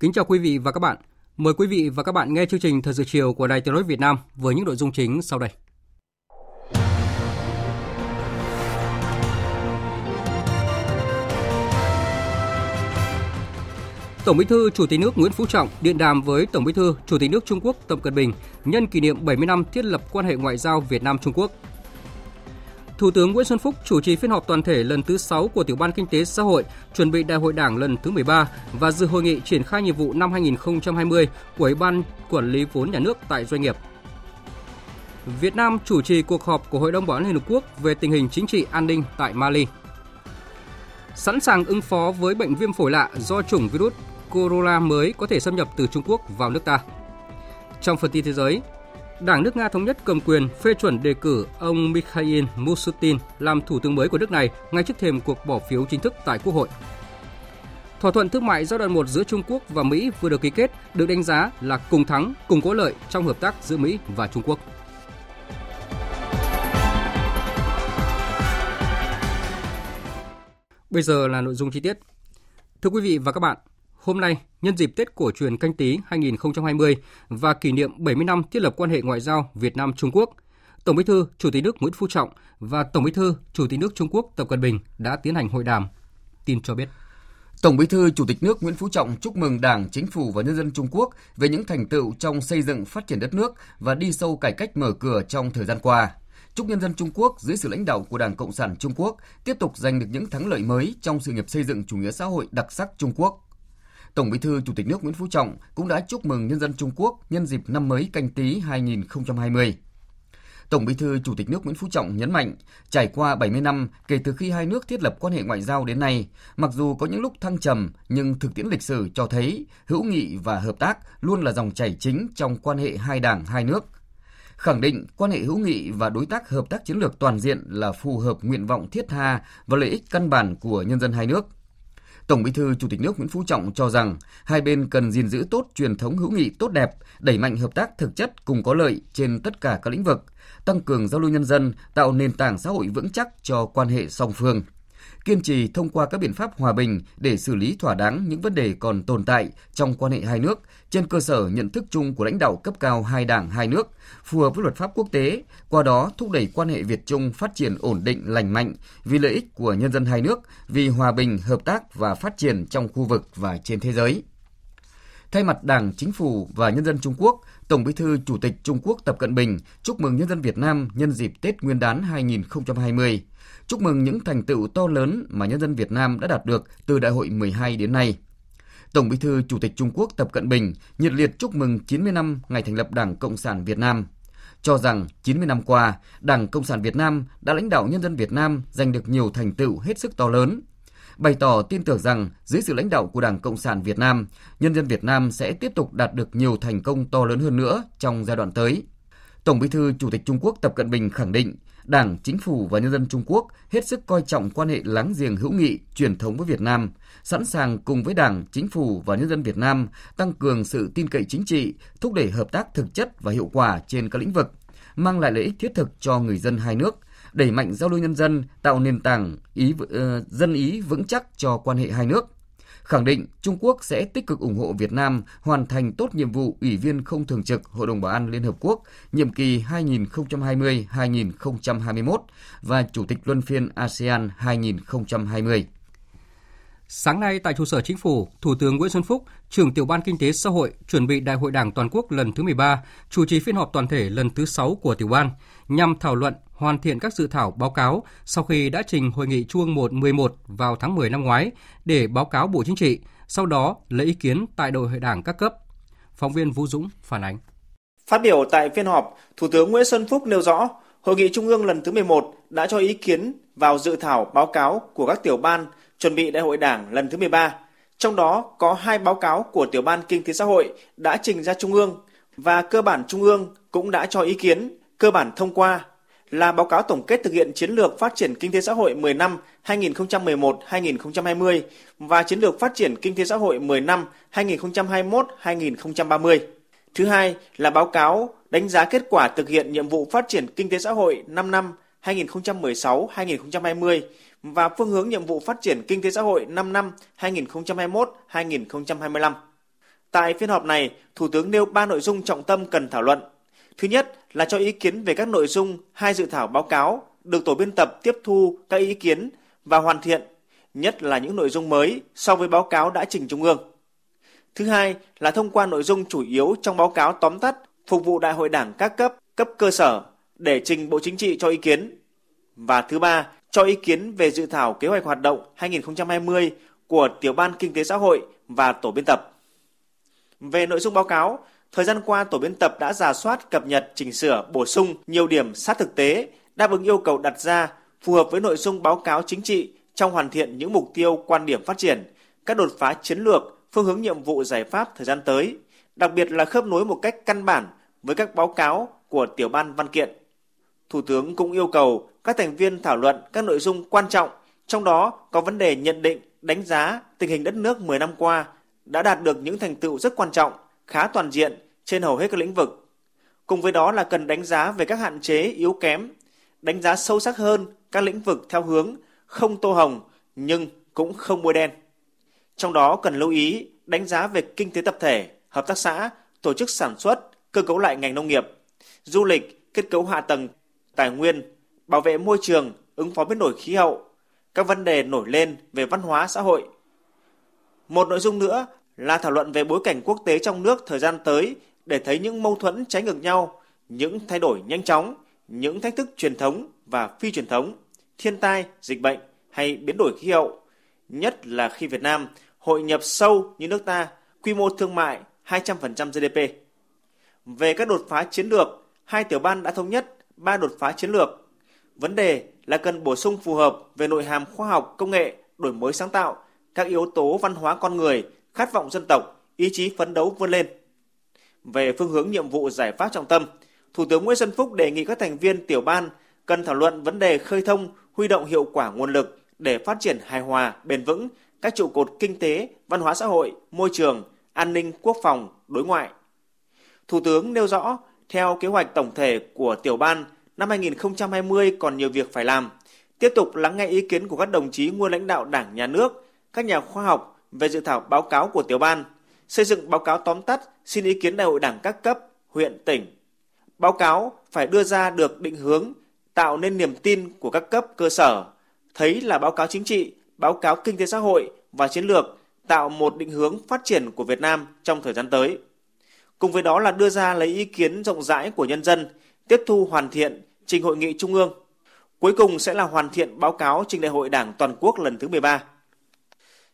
Kính chào quý vị và các bạn. Mời quý vị và các bạn nghe chương trình Thời sự chiều của Đài Tiếng nói Việt Nam với những nội dung chính sau đây. Tổng Bí thư, Chủ tịch nước Nguyễn Phú Trọng điện đàm với Tổng Bí thư, Chủ tịch nước Trung Quốc Tập Cận Bình nhân kỷ niệm 70 năm thiết lập quan hệ ngoại giao Việt Nam Trung Quốc. Thủ tướng Nguyễn Xuân Phúc chủ trì phiên họp toàn thể lần thứ 6 của Tiểu ban Kinh tế Xã hội, chuẩn bị Đại hội Đảng lần thứ 13 và dự hội nghị triển khai nhiệm vụ năm 2020 của Ủy ban Quản lý vốn nhà nước tại doanh nghiệp. Việt Nam chủ trì cuộc họp của Hội đồng Bảo an Liên Hợp Quốc về tình hình chính trị an ninh tại Mali. Sẵn sàng ứng phó với bệnh viêm phổi lạ do chủng virus corona mới có thể xâm nhập từ Trung Quốc vào nước ta. Trong phần tin thế giới, Đảng nước Nga Thống nhất cầm quyền phê chuẩn đề cử ông Mikhail Musutin làm thủ tướng mới của nước này ngay trước thềm cuộc bỏ phiếu chính thức tại Quốc hội. Thỏa thuận thương mại giai đoạn 1 giữa Trung Quốc và Mỹ vừa được ký kết được đánh giá là cùng thắng, cùng có lợi trong hợp tác giữa Mỹ và Trung Quốc. Bây giờ là nội dung chi tiết. Thưa quý vị và các bạn, Hôm nay, nhân dịp Tết cổ truyền canh tí 2020 và kỷ niệm 70 năm thiết lập quan hệ ngoại giao Việt Nam Trung Quốc, Tổng Bí thư Chủ tịch nước Nguyễn Phú Trọng và Tổng Bí thư Chủ tịch nước Trung Quốc Tập Cận Bình đã tiến hành hội đàm. Tin cho biết. Tổng Bí thư Chủ tịch nước Nguyễn Phú Trọng chúc mừng Đảng, Chính phủ và nhân dân Trung Quốc về những thành tựu trong xây dựng phát triển đất nước và đi sâu cải cách mở cửa trong thời gian qua. Chúc nhân dân Trung Quốc dưới sự lãnh đạo của Đảng Cộng sản Trung Quốc tiếp tục giành được những thắng lợi mới trong sự nghiệp xây dựng chủ nghĩa xã hội đặc sắc Trung Quốc. Tổng Bí thư Chủ tịch nước Nguyễn Phú Trọng cũng đã chúc mừng nhân dân Trung Quốc nhân dịp năm mới canh tí 2020. Tổng Bí thư Chủ tịch nước Nguyễn Phú Trọng nhấn mạnh, trải qua 70 năm kể từ khi hai nước thiết lập quan hệ ngoại giao đến nay, mặc dù có những lúc thăng trầm nhưng thực tiễn lịch sử cho thấy hữu nghị và hợp tác luôn là dòng chảy chính trong quan hệ hai đảng hai nước. Khẳng định quan hệ hữu nghị và đối tác hợp tác chiến lược toàn diện là phù hợp nguyện vọng thiết tha và lợi ích căn bản của nhân dân hai nước – Tổng Bí thư Chủ tịch nước Nguyễn Phú Trọng cho rằng hai bên cần gìn giữ tốt truyền thống hữu nghị tốt đẹp, đẩy mạnh hợp tác thực chất cùng có lợi trên tất cả các lĩnh vực, tăng cường giao lưu nhân dân, tạo nền tảng xã hội vững chắc cho quan hệ song phương kiên trì thông qua các biện pháp hòa bình để xử lý thỏa đáng những vấn đề còn tồn tại trong quan hệ hai nước trên cơ sở nhận thức chung của lãnh đạo cấp cao hai đảng hai nước, phù hợp với luật pháp quốc tế, qua đó thúc đẩy quan hệ Việt Trung phát triển ổn định lành mạnh vì lợi ích của nhân dân hai nước, vì hòa bình, hợp tác và phát triển trong khu vực và trên thế giới. Thay mặt Đảng, Chính phủ và nhân dân Trung Quốc, Tổng Bí thư Chủ tịch Trung Quốc Tập Cận Bình chúc mừng nhân dân Việt Nam nhân dịp Tết Nguyên đán 2020 chúc mừng những thành tựu to lớn mà nhân dân Việt Nam đã đạt được từ Đại hội 12 đến nay. Tổng Bí thư Chủ tịch Trung Quốc Tập Cận Bình nhiệt liệt chúc mừng 90 năm ngày thành lập Đảng Cộng sản Việt Nam, cho rằng 90 năm qua, Đảng Cộng sản Việt Nam đã lãnh đạo nhân dân Việt Nam giành được nhiều thành tựu hết sức to lớn, bày tỏ tin tưởng rằng dưới sự lãnh đạo của Đảng Cộng sản Việt Nam, nhân dân Việt Nam sẽ tiếp tục đạt được nhiều thành công to lớn hơn nữa trong giai đoạn tới. Tổng Bí thư Chủ tịch Trung Quốc Tập Cận Bình khẳng định Đảng, Chính phủ và nhân dân Trung Quốc hết sức coi trọng quan hệ láng giềng hữu nghị truyền thống với Việt Nam, sẵn sàng cùng với Đảng, Chính phủ và nhân dân Việt Nam tăng cường sự tin cậy chính trị, thúc đẩy hợp tác thực chất và hiệu quả trên các lĩnh vực, mang lại lợi ích thiết thực cho người dân hai nước, đẩy mạnh giao lưu nhân dân, tạo nền tảng ý uh, dân ý vững chắc cho quan hệ hai nước khẳng định Trung Quốc sẽ tích cực ủng hộ Việt Nam hoàn thành tốt nhiệm vụ Ủy viên không thường trực Hội đồng Bảo an Liên Hợp Quốc nhiệm kỳ 2020-2021 và Chủ tịch Luân phiên ASEAN 2020. Sáng nay tại trụ sở Chính phủ, Thủ tướng Nguyễn Xuân Phúc, trưởng tiểu ban Kinh tế xã hội chuẩn bị Đại hội Đảng toàn quốc lần thứ 13, chủ trì phiên họp toàn thể lần thứ 6 của tiểu ban nhằm thảo luận hoàn thiện các dự thảo báo cáo sau khi đã trình hội nghị Trung ương 1 11 vào tháng 10 năm ngoái để báo cáo Bộ Chính trị, sau đó lấy ý kiến tại Đại hội Đảng các cấp. Phóng viên Vũ Dũng phản ánh. Phát biểu tại phiên họp, Thủ tướng Nguyễn Xuân Phúc nêu rõ, Hội nghị Trung ương lần thứ 11 đã cho ý kiến vào dự thảo báo cáo của các tiểu ban chuẩn bị Đại hội Đảng lần thứ 13. Trong đó có hai báo cáo của tiểu ban Kinh tế xã hội đã trình ra Trung ương và cơ bản Trung ương cũng đã cho ý kiến, cơ bản thông qua là báo cáo tổng kết thực hiện chiến lược phát triển kinh tế xã hội 10 năm 2011-2020 và chiến lược phát triển kinh tế xã hội 10 năm 2021-2030. Thứ hai là báo cáo đánh giá kết quả thực hiện nhiệm vụ phát triển kinh tế xã hội 5 năm 2016-2020 và phương hướng nhiệm vụ phát triển kinh tế xã hội 5 năm 2021-2025. Tại phiên họp này, Thủ tướng nêu 3 nội dung trọng tâm cần thảo luận. Thứ nhất là cho ý kiến về các nội dung hai dự thảo báo cáo được tổ biên tập tiếp thu các ý kiến và hoàn thiện, nhất là những nội dung mới so với báo cáo đã trình Trung ương. Thứ hai là thông qua nội dung chủ yếu trong báo cáo tóm tắt phục vụ Đại hội Đảng các cấp, cấp cơ sở để trình Bộ Chính trị cho ý kiến. Và thứ ba, cho ý kiến về dự thảo kế hoạch hoạt động 2020 của Tiểu ban Kinh tế xã hội và tổ biên tập. Về nội dung báo cáo, thời gian qua tổ biên tập đã giả soát, cập nhật, chỉnh sửa, bổ sung nhiều điểm sát thực tế, đáp ứng yêu cầu đặt ra, phù hợp với nội dung báo cáo chính trị trong hoàn thiện những mục tiêu quan điểm phát triển, các đột phá chiến lược, phương hướng nhiệm vụ giải pháp thời gian tới, đặc biệt là khớp nối một cách căn bản với các báo cáo của tiểu ban văn kiện. Thủ tướng cũng yêu cầu các thành viên thảo luận các nội dung quan trọng, trong đó có vấn đề nhận định, đánh giá tình hình đất nước 10 năm qua đã đạt được những thành tựu rất quan trọng, khá toàn diện trên hầu hết các lĩnh vực. Cùng với đó là cần đánh giá về các hạn chế yếu kém, đánh giá sâu sắc hơn các lĩnh vực theo hướng không tô hồng nhưng cũng không bôi đen. Trong đó cần lưu ý đánh giá về kinh tế tập thể, hợp tác xã, tổ chức sản xuất, cơ cấu lại ngành nông nghiệp, du lịch, kết cấu hạ tầng, tài nguyên, bảo vệ môi trường, ứng phó biến đổi khí hậu, các vấn đề nổi lên về văn hóa xã hội. Một nội dung nữa là thảo luận về bối cảnh quốc tế trong nước thời gian tới để thấy những mâu thuẫn trái ngược nhau, những thay đổi nhanh chóng, những thách thức truyền thống và phi truyền thống, thiên tai, dịch bệnh hay biến đổi khí hậu, nhất là khi Việt Nam hội nhập sâu như nước ta, quy mô thương mại 200% GDP. Về các đột phá chiến lược, hai tiểu ban đã thống nhất ba đột phá chiến lược. Vấn đề là cần bổ sung phù hợp về nội hàm khoa học, công nghệ, đổi mới sáng tạo, các yếu tố văn hóa con người, khát vọng dân tộc, ý chí phấn đấu vươn lên. Về phương hướng nhiệm vụ giải pháp trọng tâm, Thủ tướng Nguyễn Xuân Phúc đề nghị các thành viên tiểu ban cần thảo luận vấn đề khơi thông, huy động hiệu quả nguồn lực để phát triển hài hòa, bền vững các trụ cột kinh tế, văn hóa xã hội, môi trường, an ninh, quốc phòng, đối ngoại. Thủ tướng nêu rõ, theo kế hoạch tổng thể của tiểu ban, năm 2020 còn nhiều việc phải làm. Tiếp tục lắng nghe ý kiến của các đồng chí nguyên lãnh đạo Đảng, Nhà nước, các nhà khoa học về dự thảo báo cáo của tiểu ban, xây dựng báo cáo tóm tắt xin ý kiến đại hội đảng các cấp, huyện, tỉnh. Báo cáo phải đưa ra được định hướng, tạo nên niềm tin của các cấp cơ sở, thấy là báo cáo chính trị, báo cáo kinh tế xã hội và chiến lược tạo một định hướng phát triển của Việt Nam trong thời gian tới. Cùng với đó là đưa ra lấy ý kiến rộng rãi của nhân dân, tiếp thu hoàn thiện trình hội nghị trung ương. Cuối cùng sẽ là hoàn thiện báo cáo trình đại hội Đảng toàn quốc lần thứ 13.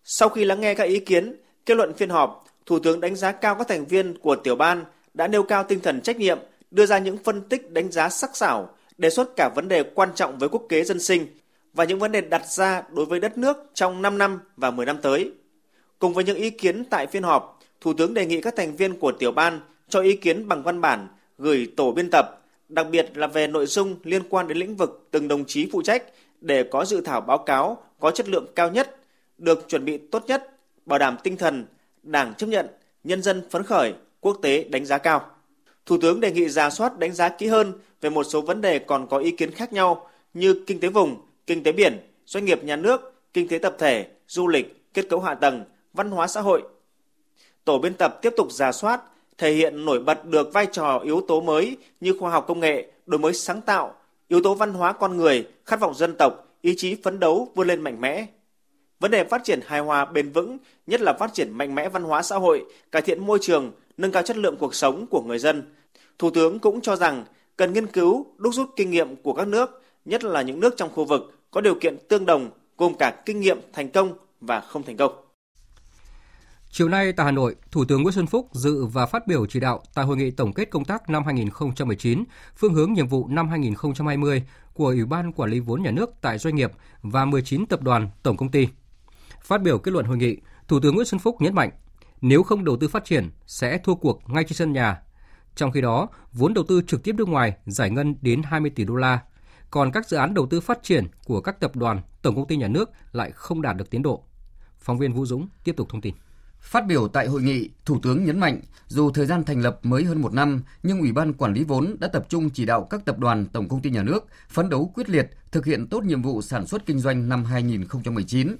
Sau khi lắng nghe các ý kiến, kết luận phiên họp, Thủ tướng đánh giá cao các thành viên của tiểu ban đã nêu cao tinh thần trách nhiệm, đưa ra những phân tích đánh giá sắc sảo, đề xuất cả vấn đề quan trọng với quốc kế dân sinh và những vấn đề đặt ra đối với đất nước trong 5 năm và 10 năm tới. Cùng với những ý kiến tại phiên họp, Thủ tướng đề nghị các thành viên của tiểu ban cho ý kiến bằng văn bản gửi tổ biên tập, đặc biệt là về nội dung liên quan đến lĩnh vực từng đồng chí phụ trách để có dự thảo báo cáo có chất lượng cao nhất, được chuẩn bị tốt nhất, bảo đảm tinh thần Đảng chấp nhận, nhân dân phấn khởi, quốc tế đánh giá cao. Thủ tướng đề nghị ra soát đánh giá kỹ hơn về một số vấn đề còn có ý kiến khác nhau như kinh tế vùng, kinh tế biển, doanh nghiệp nhà nước, kinh tế tập thể, du lịch, kết cấu hạ tầng, văn hóa xã hội. Tổ biên tập tiếp tục giả soát, thể hiện nổi bật được vai trò yếu tố mới như khoa học công nghệ, đổi mới sáng tạo, yếu tố văn hóa con người, khát vọng dân tộc, ý chí phấn đấu vươn lên mạnh mẽ vấn đề phát triển hài hòa bền vững, nhất là phát triển mạnh mẽ văn hóa xã hội, cải thiện môi trường, nâng cao chất lượng cuộc sống của người dân. Thủ tướng cũng cho rằng cần nghiên cứu, đúc rút kinh nghiệm của các nước, nhất là những nước trong khu vực có điều kiện tương đồng, gồm cả kinh nghiệm thành công và không thành công. Chiều nay tại Hà Nội, Thủ tướng Nguyễn Xuân Phúc dự và phát biểu chỉ đạo tại hội nghị tổng kết công tác năm 2019, phương hướng nhiệm vụ năm 2020 của Ủy ban Quản lý vốn nhà nước tại doanh nghiệp và 19 tập đoàn, tổng công ty. Phát biểu kết luận hội nghị, Thủ tướng Nguyễn Xuân Phúc nhấn mạnh, nếu không đầu tư phát triển sẽ thua cuộc ngay trên sân nhà. Trong khi đó, vốn đầu tư trực tiếp nước ngoài giải ngân đến 20 tỷ đô la, còn các dự án đầu tư phát triển của các tập đoàn, tổng công ty nhà nước lại không đạt được tiến độ. Phóng viên Vũ Dũng tiếp tục thông tin. Phát biểu tại hội nghị, Thủ tướng nhấn mạnh, dù thời gian thành lập mới hơn một năm, nhưng Ủy ban Quản lý vốn đã tập trung chỉ đạo các tập đoàn tổng công ty nhà nước phấn đấu quyết liệt thực hiện tốt nhiệm vụ sản xuất kinh doanh năm 2019.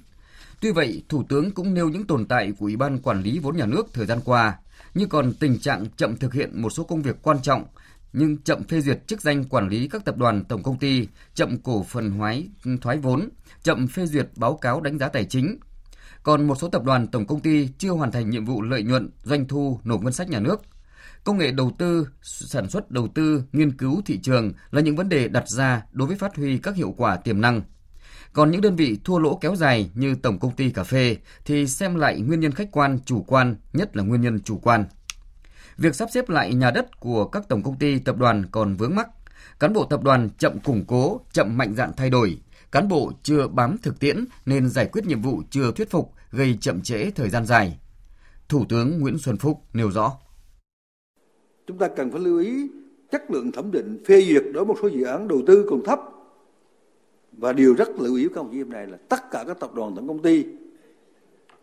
Tuy vậy, Thủ tướng cũng nêu những tồn tại của Ủy ban Quản lý vốn nhà nước thời gian qua, như còn tình trạng chậm thực hiện một số công việc quan trọng, nhưng chậm phê duyệt chức danh quản lý các tập đoàn tổng công ty, chậm cổ phần hoái thoái vốn, chậm phê duyệt báo cáo đánh giá tài chính, còn một số tập đoàn tổng công ty chưa hoàn thành nhiệm vụ lợi nhuận, doanh thu nộp ngân sách nhà nước. Công nghệ đầu tư, sản xuất đầu tư, nghiên cứu thị trường là những vấn đề đặt ra đối với phát huy các hiệu quả tiềm năng. Còn những đơn vị thua lỗ kéo dài như Tổng công ty cà phê thì xem lại nguyên nhân khách quan, chủ quan, nhất là nguyên nhân chủ quan. Việc sắp xếp lại nhà đất của các tổng công ty tập đoàn còn vướng mắc. Cán bộ tập đoàn chậm củng cố, chậm mạnh dạn thay đổi, cán bộ chưa bám thực tiễn nên giải quyết nhiệm vụ chưa thuyết phục, gây chậm trễ thời gian dài. Thủ tướng Nguyễn Xuân Phúc nêu rõ. Chúng ta cần phải lưu ý chất lượng thẩm định phê duyệt đối một số dự án đầu tư còn thấp. Và điều rất lưu ý các ông chí hôm nay là tất cả các tập đoàn tổng công ty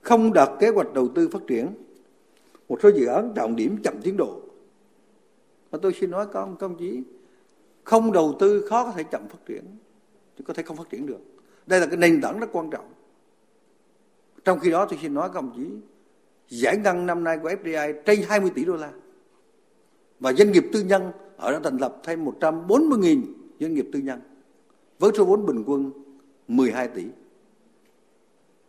không đạt kế hoạch đầu tư phát triển. Một số dự án trọng điểm chậm tiến độ. Và tôi xin nói các ông, các ông chí, không đầu tư khó có thể chậm phát triển chứ có thể không phát triển được đây là cái nền tảng rất quan trọng trong khi đó tôi xin nói các ông chí giải ngân năm nay của FDI trên 20 tỷ đô la và doanh nghiệp tư nhân ở đã thành lập thêm 140.000 doanh nghiệp tư nhân với số vốn bình quân 12 tỷ.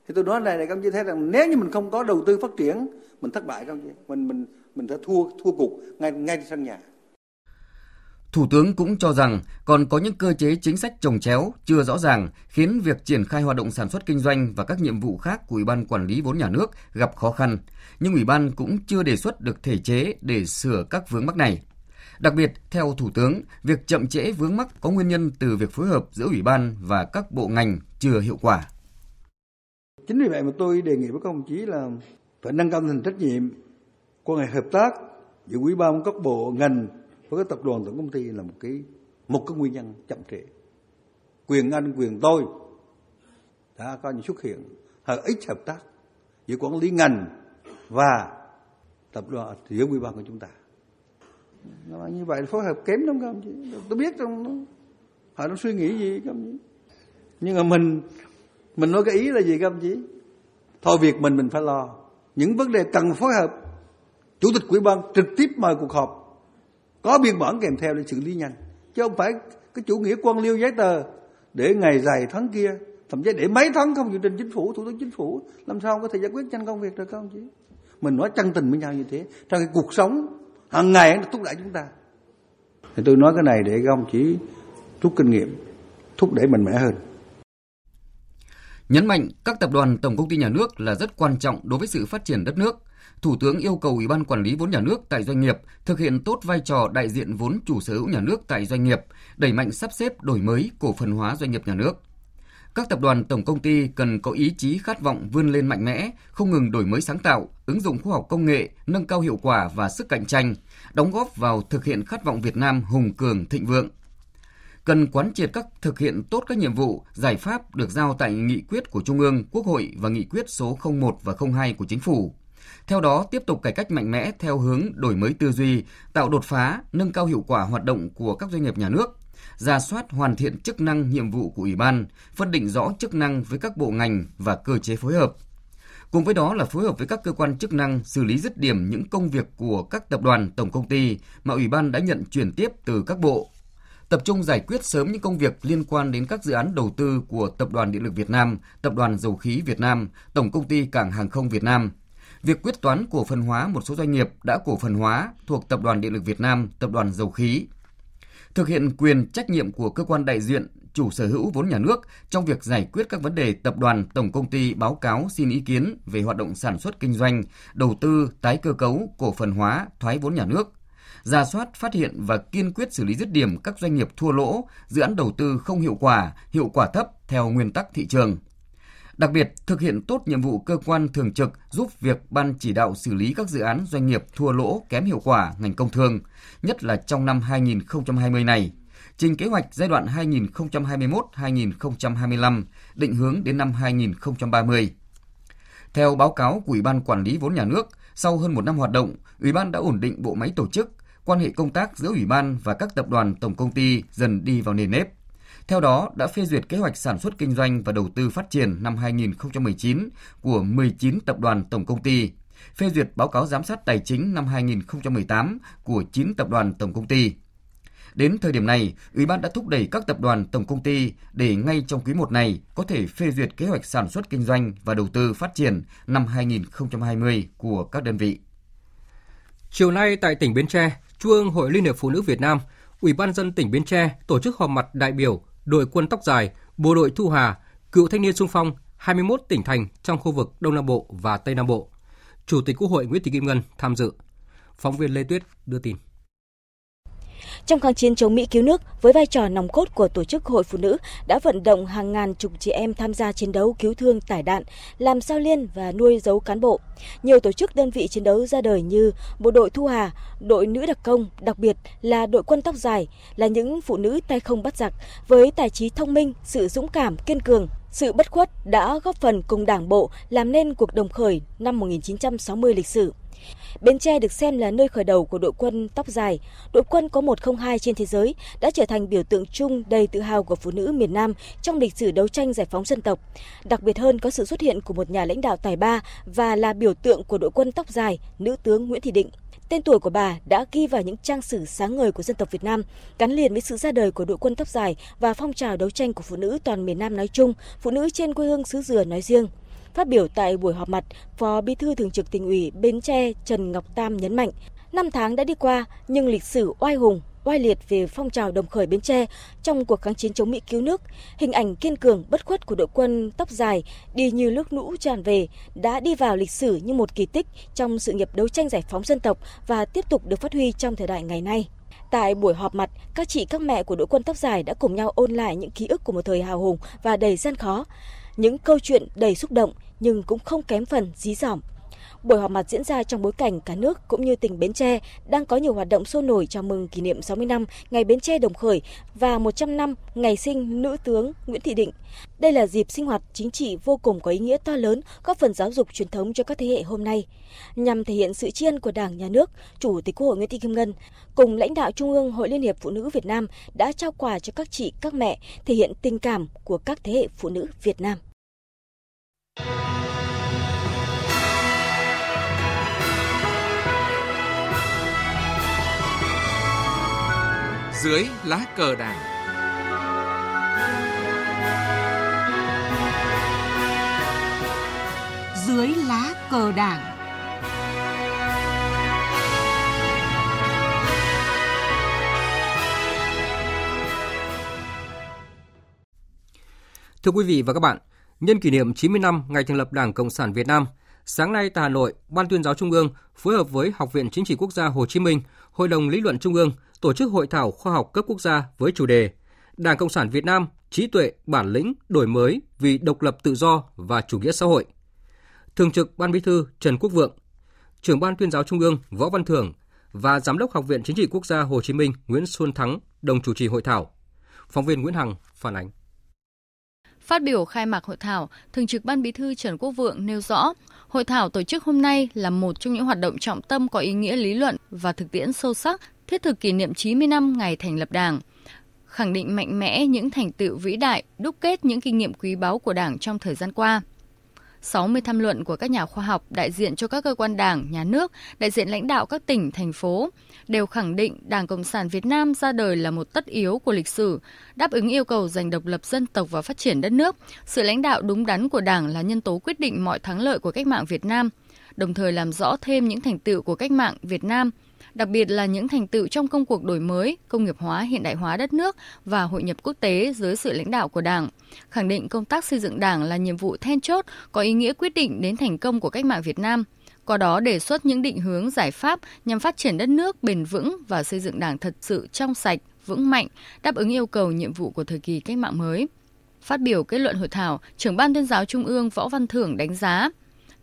Thì tôi nói này này các ông chí thấy rằng nếu như mình không có đầu tư phát triển mình thất bại các ông chí. Mình mình mình sẽ thua thua cục ngay ngay trên sân nhà. Thủ tướng cũng cho rằng còn có những cơ chế chính sách trồng chéo chưa rõ ràng khiến việc triển khai hoạt động sản xuất kinh doanh và các nhiệm vụ khác của Ủy ban quản lý vốn nhà nước gặp khó khăn, nhưng Ủy ban cũng chưa đề xuất được thể chế để sửa các vướng mắc này. Đặc biệt, theo Thủ tướng, việc chậm trễ vướng mắc có nguyên nhân từ việc phối hợp giữa Ủy ban và các bộ ngành chưa hiệu quả. Chính vì vậy mà tôi đề nghị với các đồng chí là phải nâng cao tinh thần trách nhiệm, quan hệ hợp tác giữa Ủy ban các bộ ngành với các tập đoàn tổng công ty là một cái một cái nguyên nhân chậm trễ quyền anh quyền tôi đã có những xuất hiện hợp ít hợp tác giữa quản lý ngành và tập đoàn giữa ủy ban của chúng ta nó như vậy phối hợp kém lắm không chị tôi biết trong nó họ nó suy nghĩ gì không chị nhưng mà mình mình nói cái ý là gì không chí? Thôi việc mình mình phải lo. Những vấn đề cần phối hợp, chủ tịch quỹ ban trực tiếp mời cuộc họp. Có biên bản kèm theo để xử lý nhanh. Chứ không phải cái chủ nghĩa quan liêu giấy tờ để ngày dài tháng kia, thậm chí để mấy tháng không chịu trình chính phủ, thủ tướng chính phủ, làm sao có thể giải quyết nhanh công việc được không chứ mình nói chân tình với nhau như thế. Trong cái cuộc sống hàng ngày nó thúc đẩy chúng ta. Thì tôi nói cái này để các ông chỉ rút kinh nghiệm thúc đẩy mạnh mẽ hơn. Nhấn mạnh các tập đoàn tổng công ty nhà nước là rất quan trọng đối với sự phát triển đất nước, Thủ tướng yêu cầu Ủy ban Quản lý vốn nhà nước tại doanh nghiệp thực hiện tốt vai trò đại diện vốn chủ sở hữu nhà nước tại doanh nghiệp, đẩy mạnh sắp xếp đổi mới cổ phần hóa doanh nghiệp nhà nước. Các tập đoàn tổng công ty cần có ý chí khát vọng vươn lên mạnh mẽ, không ngừng đổi mới sáng tạo, ứng dụng khoa học công nghệ, nâng cao hiệu quả và sức cạnh tranh, đóng góp vào thực hiện khát vọng Việt Nam hùng cường thịnh vượng. Cần quán triệt các thực hiện tốt các nhiệm vụ, giải pháp được giao tại nghị quyết của Trung ương, Quốc hội và nghị quyết số 01 và 02 của Chính phủ theo đó, tiếp tục cải cách mạnh mẽ theo hướng đổi mới tư duy, tạo đột phá, nâng cao hiệu quả hoạt động của các doanh nghiệp nhà nước, ra soát hoàn thiện chức năng nhiệm vụ của Ủy ban, phân định rõ chức năng với các bộ ngành và cơ chế phối hợp. Cùng với đó là phối hợp với các cơ quan chức năng xử lý dứt điểm những công việc của các tập đoàn tổng công ty mà Ủy ban đã nhận chuyển tiếp từ các bộ. tập trung giải quyết sớm những công việc liên quan đến các dự án đầu tư của Tập đoàn Điện lực Việt Nam, Tập đoàn Dầu khí Việt Nam, Tổng công ty Cảng hàng không Việt Nam. Việc quyết toán cổ phần hóa một số doanh nghiệp đã cổ phần hóa thuộc Tập đoàn Điện lực Việt Nam, Tập đoàn Dầu khí. Thực hiện quyền trách nhiệm của cơ quan đại diện chủ sở hữu vốn nhà nước trong việc giải quyết các vấn đề tập đoàn, tổng công ty báo cáo xin ý kiến về hoạt động sản xuất kinh doanh, đầu tư, tái cơ cấu, cổ phần hóa, thoái vốn nhà nước, ra soát, phát hiện và kiên quyết xử lý dứt điểm các doanh nghiệp thua lỗ, dự án đầu tư không hiệu quả, hiệu quả thấp theo nguyên tắc thị trường. Đặc biệt, thực hiện tốt nhiệm vụ cơ quan thường trực giúp việc ban chỉ đạo xử lý các dự án doanh nghiệp thua lỗ kém hiệu quả ngành công thương, nhất là trong năm 2020 này trình kế hoạch giai đoạn 2021-2025, định hướng đến năm 2030. Theo báo cáo của Ủy ban Quản lý vốn nhà nước, sau hơn một năm hoạt động, Ủy ban đã ổn định bộ máy tổ chức, quan hệ công tác giữa Ủy ban và các tập đoàn tổng công ty dần đi vào nền nếp. Theo đó, đã phê duyệt kế hoạch sản xuất kinh doanh và đầu tư phát triển năm 2019 của 19 tập đoàn tổng công ty, phê duyệt báo cáo giám sát tài chính năm 2018 của 9 tập đoàn tổng công ty. Đến thời điểm này, Ủy ban đã thúc đẩy các tập đoàn tổng công ty để ngay trong quý 1 này có thể phê duyệt kế hoạch sản xuất kinh doanh và đầu tư phát triển năm 2020 của các đơn vị. Chiều nay tại tỉnh Bến Tre, Trung ương Hội Liên hiệp Phụ nữ Việt Nam, Ủy ban dân tỉnh Bến Tre tổ chức họp mặt đại biểu đội quân tóc dài, bộ đội Thu Hà, cựu thanh niên sung phong 21 tỉnh thành trong khu vực Đông Nam Bộ và Tây Nam Bộ. Chủ tịch Quốc hội Nguyễn Thị Kim Ngân tham dự. Phóng viên Lê Tuyết đưa tin. Trong kháng chiến chống Mỹ cứu nước, với vai trò nòng cốt của Tổ chức Hội Phụ Nữ đã vận động hàng ngàn chục chị em tham gia chiến đấu cứu thương tải đạn, làm sao liên và nuôi dấu cán bộ. Nhiều tổ chức đơn vị chiến đấu ra đời như Bộ đội Thu Hà, đội nữ đặc công, đặc biệt là đội quân tóc dài, là những phụ nữ tay không bắt giặc, với tài trí thông minh, sự dũng cảm, kiên cường, sự bất khuất đã góp phần cùng Đảng bộ làm nên cuộc đồng khởi năm 1960 lịch sử. Bến Tre được xem là nơi khởi đầu của đội quân tóc dài. Đội quân có 102 trên thế giới đã trở thành biểu tượng chung đầy tự hào của phụ nữ miền Nam trong lịch sử đấu tranh giải phóng dân tộc. Đặc biệt hơn có sự xuất hiện của một nhà lãnh đạo tài ba và là biểu tượng của đội quân tóc dài, nữ tướng Nguyễn Thị Định. Tên tuổi của bà đã ghi vào những trang sử sáng ngời của dân tộc Việt Nam, gắn liền với sự ra đời của đội quân tóc dài và phong trào đấu tranh của phụ nữ toàn miền Nam nói chung, phụ nữ trên quê hương xứ Dừa nói riêng. Phát biểu tại buổi họp mặt, Phó Bí thư Thường trực Tỉnh ủy Bến Tre Trần Ngọc Tam nhấn mạnh, năm tháng đã đi qua nhưng lịch sử oai hùng, oai liệt về phong trào đồng khởi Bến Tre trong cuộc kháng chiến chống Mỹ cứu nước, hình ảnh kiên cường bất khuất của đội quân tóc dài đi như nước lũ tràn về đã đi vào lịch sử như một kỳ tích trong sự nghiệp đấu tranh giải phóng dân tộc và tiếp tục được phát huy trong thời đại ngày nay. Tại buổi họp mặt, các chị các mẹ của đội quân tóc dài đã cùng nhau ôn lại những ký ức của một thời hào hùng và đầy gian khó. Những câu chuyện đầy xúc động nhưng cũng không kém phần dí dỏm. Buổi họp mặt diễn ra trong bối cảnh cả nước cũng như tỉnh Bến Tre đang có nhiều hoạt động sôi nổi chào mừng kỷ niệm 60 năm ngày Bến Tre đồng khởi và 100 năm ngày sinh nữ tướng Nguyễn Thị Định. Đây là dịp sinh hoạt chính trị vô cùng có ý nghĩa to lớn, góp phần giáo dục truyền thống cho các thế hệ hôm nay. Nhằm thể hiện sự tri ân của Đảng, Nhà nước, Chủ tịch Quốc hội Nguyễn Thị Kim Ngân cùng lãnh đạo Trung ương Hội Liên hiệp Phụ nữ Việt Nam đã trao quà cho các chị, các mẹ, thể hiện tình cảm của các thế hệ phụ nữ Việt Nam. Dưới lá cờ đảng. Dưới lá cờ đảng. Thưa quý vị và các bạn, Nhân kỷ niệm 90 năm ngày thành lập Đảng Cộng sản Việt Nam, sáng nay tại Hà Nội, Ban tuyên giáo Trung ương phối hợp với Học viện Chính trị Quốc gia Hồ Chí Minh, Hội đồng Lý luận Trung ương tổ chức hội thảo khoa học cấp quốc gia với chủ đề Đảng Cộng sản Việt Nam, trí tuệ, bản lĩnh, đổi mới vì độc lập tự do và chủ nghĩa xã hội. Thường trực Ban Bí thư Trần Quốc Vượng, trưởng Ban tuyên giáo Trung ương Võ Văn Thưởng và Giám đốc Học viện Chính trị Quốc gia Hồ Chí Minh Nguyễn Xuân Thắng đồng chủ trì hội thảo. Phóng viên Nguyễn Hằng phản ánh. Phát biểu khai mạc hội thảo, Thường trực Ban Bí thư Trần Quốc Vượng nêu rõ, hội thảo tổ chức hôm nay là một trong những hoạt động trọng tâm có ý nghĩa lý luận và thực tiễn sâu sắc, thiết thực kỷ niệm 90 năm ngày thành lập Đảng, khẳng định mạnh mẽ những thành tựu vĩ đại, đúc kết những kinh nghiệm quý báu của Đảng trong thời gian qua. 60 tham luận của các nhà khoa học đại diện cho các cơ quan đảng, nhà nước, đại diện lãnh đạo các tỉnh, thành phố đều khẳng định Đảng Cộng sản Việt Nam ra đời là một tất yếu của lịch sử, đáp ứng yêu cầu giành độc lập dân tộc và phát triển đất nước. Sự lãnh đạo đúng đắn của Đảng là nhân tố quyết định mọi thắng lợi của cách mạng Việt Nam, đồng thời làm rõ thêm những thành tựu của cách mạng Việt Nam – đặc biệt là những thành tựu trong công cuộc đổi mới, công nghiệp hóa, hiện đại hóa đất nước và hội nhập quốc tế dưới sự lãnh đạo của Đảng. Khẳng định công tác xây dựng Đảng là nhiệm vụ then chốt, có ý nghĩa quyết định đến thành công của cách mạng Việt Nam. Qua đó đề xuất những định hướng giải pháp nhằm phát triển đất nước bền vững và xây dựng Đảng thật sự trong sạch, vững mạnh, đáp ứng yêu cầu nhiệm vụ của thời kỳ cách mạng mới. Phát biểu kết luận hội thảo, trưởng ban tuyên giáo Trung ương Võ Văn Thưởng đánh giá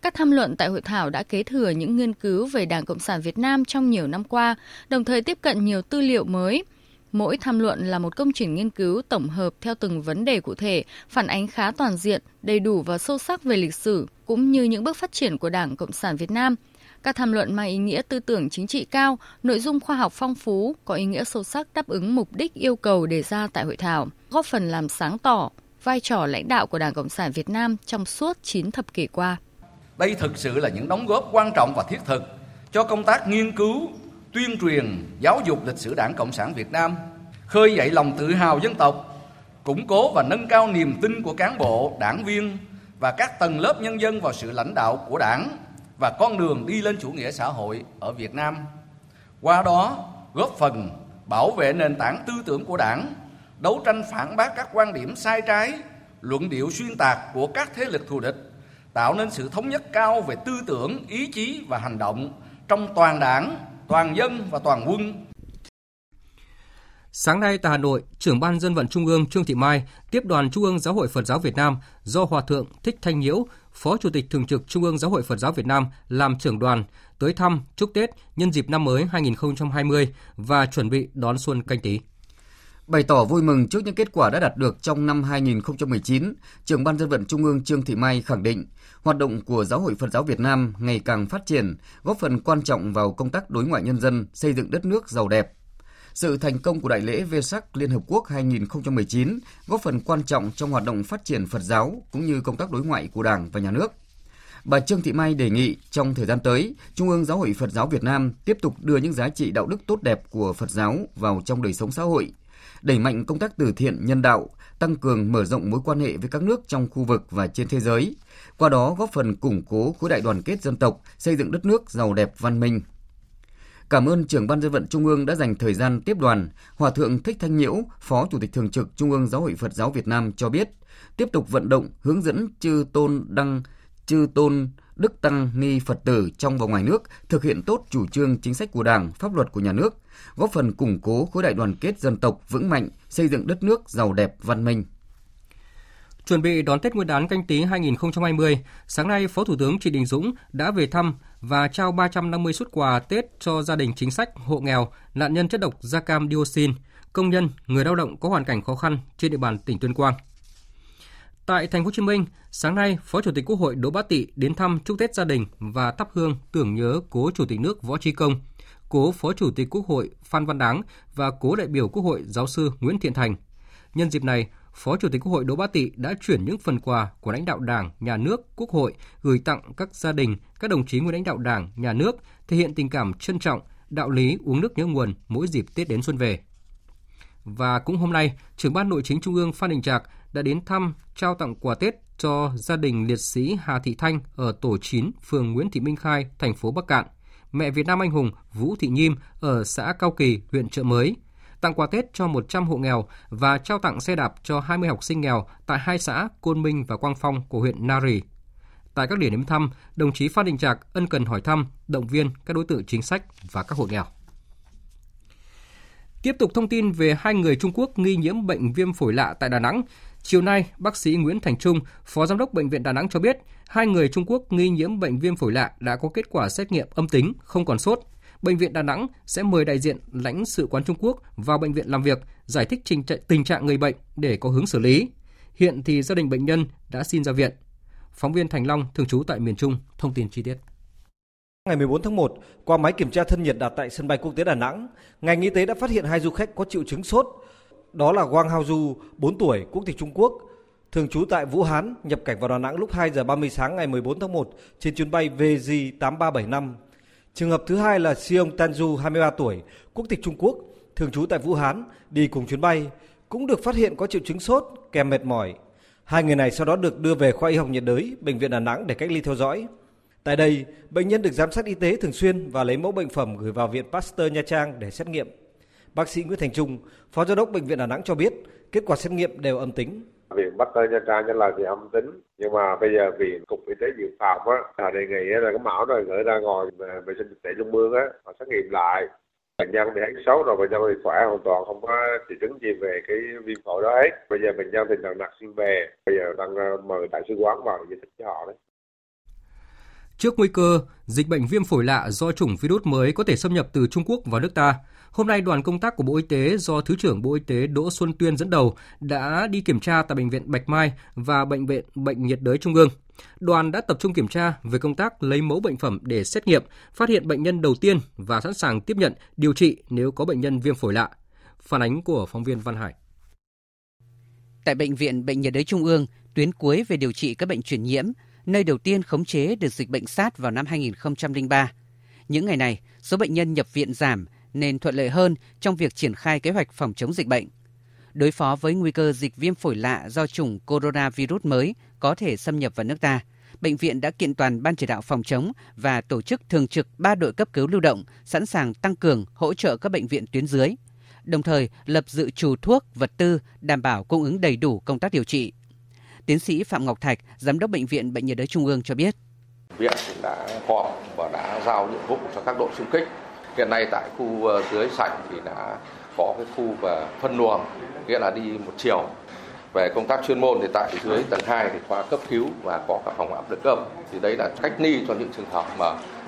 các tham luận tại hội thảo đã kế thừa những nghiên cứu về Đảng Cộng sản Việt Nam trong nhiều năm qua, đồng thời tiếp cận nhiều tư liệu mới. Mỗi tham luận là một công trình nghiên cứu tổng hợp theo từng vấn đề cụ thể, phản ánh khá toàn diện, đầy đủ và sâu sắc về lịch sử cũng như những bước phát triển của Đảng Cộng sản Việt Nam. Các tham luận mang ý nghĩa tư tưởng chính trị cao, nội dung khoa học phong phú, có ý nghĩa sâu sắc đáp ứng mục đích yêu cầu đề ra tại hội thảo, góp phần làm sáng tỏ vai trò lãnh đạo của Đảng Cộng sản Việt Nam trong suốt 9 thập kỷ qua. Đây thực sự là những đóng góp quan trọng và thiết thực cho công tác nghiên cứu, tuyên truyền, giáo dục lịch sử Đảng Cộng sản Việt Nam, khơi dậy lòng tự hào dân tộc, củng cố và nâng cao niềm tin của cán bộ, đảng viên và các tầng lớp nhân dân vào sự lãnh đạo của Đảng và con đường đi lên chủ nghĩa xã hội ở Việt Nam. Qua đó, góp phần bảo vệ nền tảng tư tưởng của Đảng, đấu tranh phản bác các quan điểm sai trái, luận điệu xuyên tạc của các thế lực thù địch tạo nên sự thống nhất cao về tư tưởng, ý chí và hành động trong toàn đảng, toàn dân và toàn quân. Sáng nay tại Hà Nội, trưởng ban dân vận Trung ương Trương Thị Mai tiếp đoàn Trung ương Giáo hội Phật giáo Việt Nam do Hòa thượng Thích Thanh Nhiễu, Phó Chủ tịch Thường trực Trung ương Giáo hội Phật giáo Việt Nam làm trưởng đoàn tới thăm chúc Tết nhân dịp năm mới 2020 và chuẩn bị đón xuân canh tí. Bày tỏ vui mừng trước những kết quả đã đạt được trong năm 2019, trưởng ban dân vận Trung ương Trương Thị Mai khẳng định hoạt động của Giáo hội Phật giáo Việt Nam ngày càng phát triển, góp phần quan trọng vào công tác đối ngoại nhân dân, xây dựng đất nước giàu đẹp. Sự thành công của Đại lễ Vesak Liên Hợp Quốc 2019 góp phần quan trọng trong hoạt động phát triển Phật giáo cũng như công tác đối ngoại của Đảng và Nhà nước. Bà Trương Thị Mai đề nghị trong thời gian tới, Trung ương Giáo hội Phật giáo Việt Nam tiếp tục đưa những giá trị đạo đức tốt đẹp của Phật giáo vào trong đời sống xã hội, đẩy mạnh công tác từ thiện nhân đạo, tăng cường mở rộng mối quan hệ với các nước trong khu vực và trên thế giới, qua đó góp phần củng cố khối đại đoàn kết dân tộc, xây dựng đất nước giàu đẹp văn minh. Cảm ơn trưởng ban dân vận Trung ương đã dành thời gian tiếp đoàn. Hòa thượng Thích Thanh Nhiễu, Phó Chủ tịch Thường trực Trung ương Giáo hội Phật giáo Việt Nam cho biết, tiếp tục vận động hướng dẫn chư tôn đăng chư tôn đức tăng ni Phật tử trong và ngoài nước thực hiện tốt chủ trương chính sách của Đảng, pháp luật của nhà nước, góp phần củng cố khối đại đoàn kết dân tộc vững mạnh, xây dựng đất nước giàu đẹp văn minh. Chuẩn bị đón Tết Nguyên đán canh tí 2020, sáng nay Phó Thủ tướng Trịnh Đình Dũng đã về thăm và trao 350 xuất quà Tết cho gia đình chính sách, hộ nghèo, nạn nhân chất độc da cam dioxin, công nhân, người lao động có hoàn cảnh khó khăn trên địa bàn tỉnh Tuyên Quang. Tại thành phố Hồ Chí Minh, sáng nay, Phó Chủ tịch Quốc hội Đỗ Bá Tị đến thăm chúc Tết gia đình và thắp hương tưởng nhớ cố Chủ tịch nước Võ Trí Công, cố Phó Chủ tịch Quốc hội Phan Văn Đáng và cố đại biểu Quốc hội giáo sư Nguyễn Thiện Thành. Nhân dịp này, Phó Chủ tịch Quốc hội Đỗ Bá Tị đã chuyển những phần quà của lãnh đạo Đảng, Nhà nước, Quốc hội gửi tặng các gia đình, các đồng chí nguyên lãnh đạo Đảng, Nhà nước, thể hiện tình cảm trân trọng, đạo lý uống nước nhớ nguồn mỗi dịp Tết đến xuân về. Và cũng hôm nay, trưởng ban nội chính Trung ương Phan Đình Trạc đã đến thăm, trao tặng quà Tết cho gia đình liệt sĩ Hà Thị Thanh ở tổ 9, phường Nguyễn Thị Minh Khai, thành phố Bắc Cạn, mẹ Việt Nam anh hùng Vũ Thị Nhim ở xã Cao Kỳ, huyện Trợ Mới, tặng quà Tết cho 100 hộ nghèo và trao tặng xe đạp cho 20 học sinh nghèo tại hai xã Côn Minh và Quang Phong của huyện Nari. Tại các điểm đến thăm, đồng chí Phan Đình Trạc ân cần hỏi thăm, động viên các đối tượng chính sách và các hộ nghèo. Tiếp tục thông tin về hai người Trung Quốc nghi nhiễm bệnh viêm phổi lạ tại Đà Nẵng. Chiều nay, bác sĩ Nguyễn Thành Trung, Phó Giám đốc Bệnh viện Đà Nẵng cho biết, hai người Trung Quốc nghi nhiễm bệnh viêm phổi lạ đã có kết quả xét nghiệm âm tính, không còn sốt. Bệnh viện Đà Nẵng sẽ mời đại diện lãnh sự quán Trung Quốc vào bệnh viện làm việc, giải thích trình tình trạng người bệnh để có hướng xử lý. Hiện thì gia đình bệnh nhân đã xin ra viện. Phóng viên Thành Long thường trú tại miền Trung thông tin chi tiết. Ngày 14 tháng 1, qua máy kiểm tra thân nhiệt đặt tại sân bay quốc tế Đà Nẵng, ngành y tế đã phát hiện hai du khách có triệu chứng sốt. Đó là Wang Haozu, 4 tuổi, quốc tịch Trung Quốc, thường trú tại Vũ Hán, nhập cảnh vào Đà Nẵng lúc 2 giờ 30 sáng ngày 14 tháng 1 trên chuyến bay VJ8375. Trường hợp thứ hai là Siong Tanju, 23 tuổi, quốc tịch Trung Quốc, thường trú tại Vũ Hán, đi cùng chuyến bay, cũng được phát hiện có triệu chứng sốt kèm mệt mỏi. Hai người này sau đó được đưa về khoa y học nhiệt đới, bệnh viện Đà Nẵng để cách ly theo dõi. Tại đây, bệnh nhân được giám sát y tế thường xuyên và lấy mẫu bệnh phẩm gửi vào Viện Pasteur Nha Trang để xét nghiệm. Bác sĩ Nguyễn Thành Trung, Phó Giám đốc Bệnh viện Đà Nẵng cho biết, kết quả xét nghiệm đều âm tính. Viện Pasteur Nha Trang là thì âm tính, nhưng mà bây giờ viện cục y tế dự phòng á, là đề nghị là cái mẫu này gửi ra ngoài vệ sinh dịch tễ trung ương á, họ xét nghiệm lại. Bệnh nhân thì hết sốt rồi, bệnh nhân thì khỏe hoàn toàn, không có triệu chứng gì về cái viêm phổi đó hết. Bây giờ bệnh nhân thì nặng nặng xin về, bây giờ đang ờ, mời đại sứ quán vào giải thích cho họ đấy. Trước nguy cơ dịch bệnh viêm phổi lạ do chủng virus mới có thể xâm nhập từ Trung Quốc vào nước ta, hôm nay đoàn công tác của Bộ Y tế do Thứ trưởng Bộ Y tế Đỗ Xuân Tuyên dẫn đầu đã đi kiểm tra tại bệnh viện Bạch Mai và bệnh viện Bệnh nhiệt đới Trung ương. Đoàn đã tập trung kiểm tra về công tác lấy mẫu bệnh phẩm để xét nghiệm, phát hiện bệnh nhân đầu tiên và sẵn sàng tiếp nhận điều trị nếu có bệnh nhân viêm phổi lạ. Phản ánh của phóng viên Văn Hải. Tại bệnh viện Bệnh nhiệt đới Trung ương, tuyến cuối về điều trị các bệnh truyền nhiễm, nơi đầu tiên khống chế được dịch bệnh SARS vào năm 2003. Những ngày này, số bệnh nhân nhập viện giảm nên thuận lợi hơn trong việc triển khai kế hoạch phòng chống dịch bệnh. Đối phó với nguy cơ dịch viêm phổi lạ do chủng coronavirus mới có thể xâm nhập vào nước ta, bệnh viện đã kiện toàn ban chỉ đạo phòng chống và tổ chức thường trực 3 đội cấp cứu lưu động sẵn sàng tăng cường hỗ trợ các bệnh viện tuyến dưới, đồng thời lập dự trù thuốc, vật tư đảm bảo cung ứng đầy đủ công tác điều trị. Tiến sĩ Phạm Ngọc Thạch, giám đốc bệnh viện Bệnh nhiệt đới Trung ương cho biết. Viện cũng đã họp và đã giao nhiệm vụ cho các đội xung kích. Hiện nay tại khu ờ, dưới sảnh thì đã có cái khu và phân luồng, nghĩa là đi một chiều. Về công tác chuyên môn thì tại dưới tầng 2 thì khoa cấp cứu và có cả phòng áp lực âm. Thì đấy là cách ly cho những trường hợp mà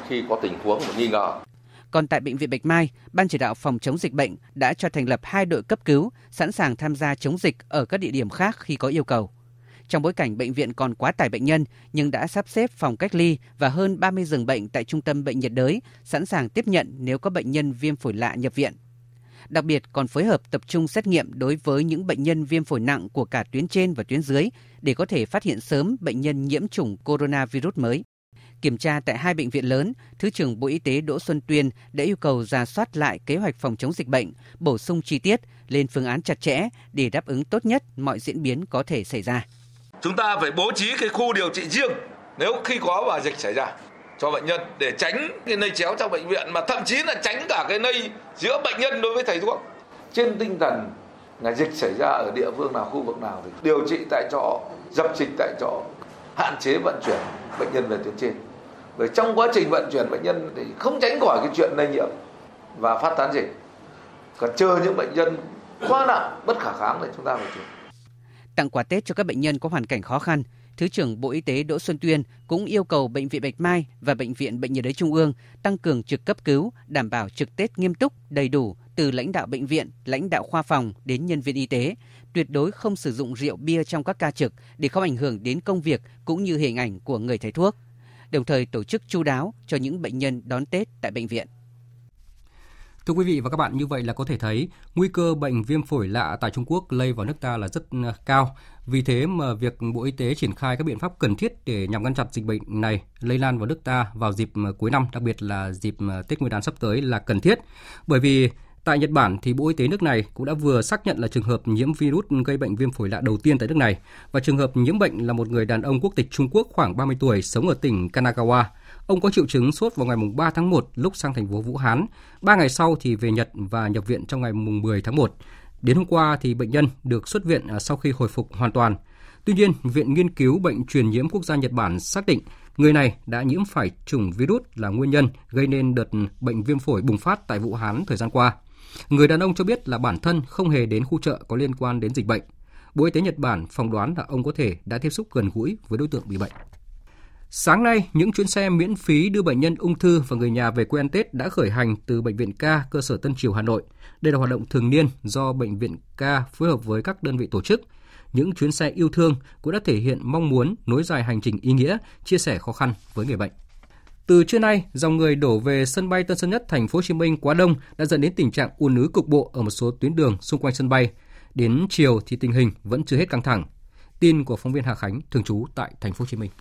khi có tình huống nghi ngờ. Còn tại Bệnh viện Bạch Mai, Ban chỉ đạo phòng chống dịch bệnh đã cho thành lập hai đội cấp cứu sẵn sàng tham gia chống dịch ở các địa điểm khác khi có yêu cầu. Trong bối cảnh bệnh viện còn quá tải bệnh nhân nhưng đã sắp xếp phòng cách ly và hơn 30 giường bệnh tại trung tâm bệnh nhiệt đới sẵn sàng tiếp nhận nếu có bệnh nhân viêm phổi lạ nhập viện. Đặc biệt còn phối hợp tập trung xét nghiệm đối với những bệnh nhân viêm phổi nặng của cả tuyến trên và tuyến dưới để có thể phát hiện sớm bệnh nhân nhiễm chủng coronavirus mới. Kiểm tra tại hai bệnh viện lớn, Thứ trưởng Bộ Y tế Đỗ Xuân Tuyên đã yêu cầu ra soát lại kế hoạch phòng chống dịch bệnh, bổ sung chi tiết, lên phương án chặt chẽ để đáp ứng tốt nhất mọi diễn biến có thể xảy ra. Chúng ta phải bố trí cái khu điều trị riêng nếu khi có và dịch xảy ra cho bệnh nhân để tránh cái lây chéo trong bệnh viện mà thậm chí là tránh cả cái lây giữa bệnh nhân đối với thầy thuốc. Trên tinh thần là dịch xảy ra ở địa phương nào, khu vực nào thì điều trị tại chỗ, dập dịch tại chỗ, hạn chế vận chuyển bệnh nhân về tuyến trên. Bởi trong quá trình vận chuyển bệnh nhân thì không tránh khỏi cái chuyện lây nhiễm và phát tán dịch. Còn chờ những bệnh nhân quá nặng, bất khả kháng thì chúng ta phải chuyển tặng quà Tết cho các bệnh nhân có hoàn cảnh khó khăn, Thứ trưởng Bộ Y tế Đỗ Xuân Tuyên cũng yêu cầu Bệnh viện Bạch Mai và Bệnh viện Bệnh nhiệt đới Trung ương tăng cường trực cấp cứu, đảm bảo trực Tết nghiêm túc, đầy đủ từ lãnh đạo bệnh viện, lãnh đạo khoa phòng đến nhân viên y tế, tuyệt đối không sử dụng rượu bia trong các ca trực để không ảnh hưởng đến công việc cũng như hình ảnh của người thầy thuốc. Đồng thời tổ chức chu đáo cho những bệnh nhân đón Tết tại bệnh viện. Thưa quý vị và các bạn, như vậy là có thể thấy nguy cơ bệnh viêm phổi lạ tại Trung Quốc lây vào nước ta là rất à, cao. Vì thế mà việc Bộ Y tế triển khai các biện pháp cần thiết để nhằm ngăn chặn dịch bệnh này lây lan vào nước ta vào dịp à, cuối năm, đặc biệt là dịp à, Tết Nguyên đán sắp tới là cần thiết. Bởi vì Tại Nhật Bản thì Bộ Y tế nước này cũng đã vừa xác nhận là trường hợp nhiễm virus gây bệnh viêm phổi lạ đầu tiên tại nước này và trường hợp nhiễm bệnh là một người đàn ông quốc tịch Trung Quốc khoảng 30 tuổi sống ở tỉnh Kanagawa. Ông có triệu chứng sốt vào ngày 3 tháng 1 lúc sang thành phố Vũ Hán. Ba ngày sau thì về Nhật và nhập viện trong ngày 10 tháng 1. Đến hôm qua thì bệnh nhân được xuất viện à, sau khi hồi phục hoàn toàn. Tuy nhiên, Viện Nghiên cứu Bệnh truyền nhiễm quốc gia Nhật Bản xác định người này đã nhiễm phải chủng virus là nguyên nhân gây nên đợt bệnh viêm phổi bùng phát tại Vũ Hán thời gian qua. Người đàn ông cho biết là bản thân không hề đến khu chợ có liên quan đến dịch bệnh. Bộ Y tế Nhật Bản phỏng đoán là ông có thể đã tiếp xúc gần gũi với đối tượng bị bệnh. Sáng nay, những chuyến xe miễn phí đưa bệnh nhân ung thư và người nhà về quê ăn Tết đã khởi hành từ Bệnh viện Ca, cơ sở Tân Triều, Hà Nội. Đây là hoạt động thường niên do Bệnh viện Ca phối hợp với các đơn vị tổ chức. Những chuyến xe yêu thương cũng đã thể hiện mong muốn nối dài hành trình ý nghĩa, chia sẻ khó khăn với người bệnh. Từ trưa nay, dòng người đổ về sân bay Tân Sơn Nhất, thành phố Hồ Chí Minh quá đông đã dẫn đến tình trạng ùn ứ cục bộ ở một số tuyến đường xung quanh sân bay. Đến chiều thì tình hình vẫn chưa hết căng thẳng. Tin của phóng viên Hà Khánh thường trú tại thành phố Hồ Chí Minh.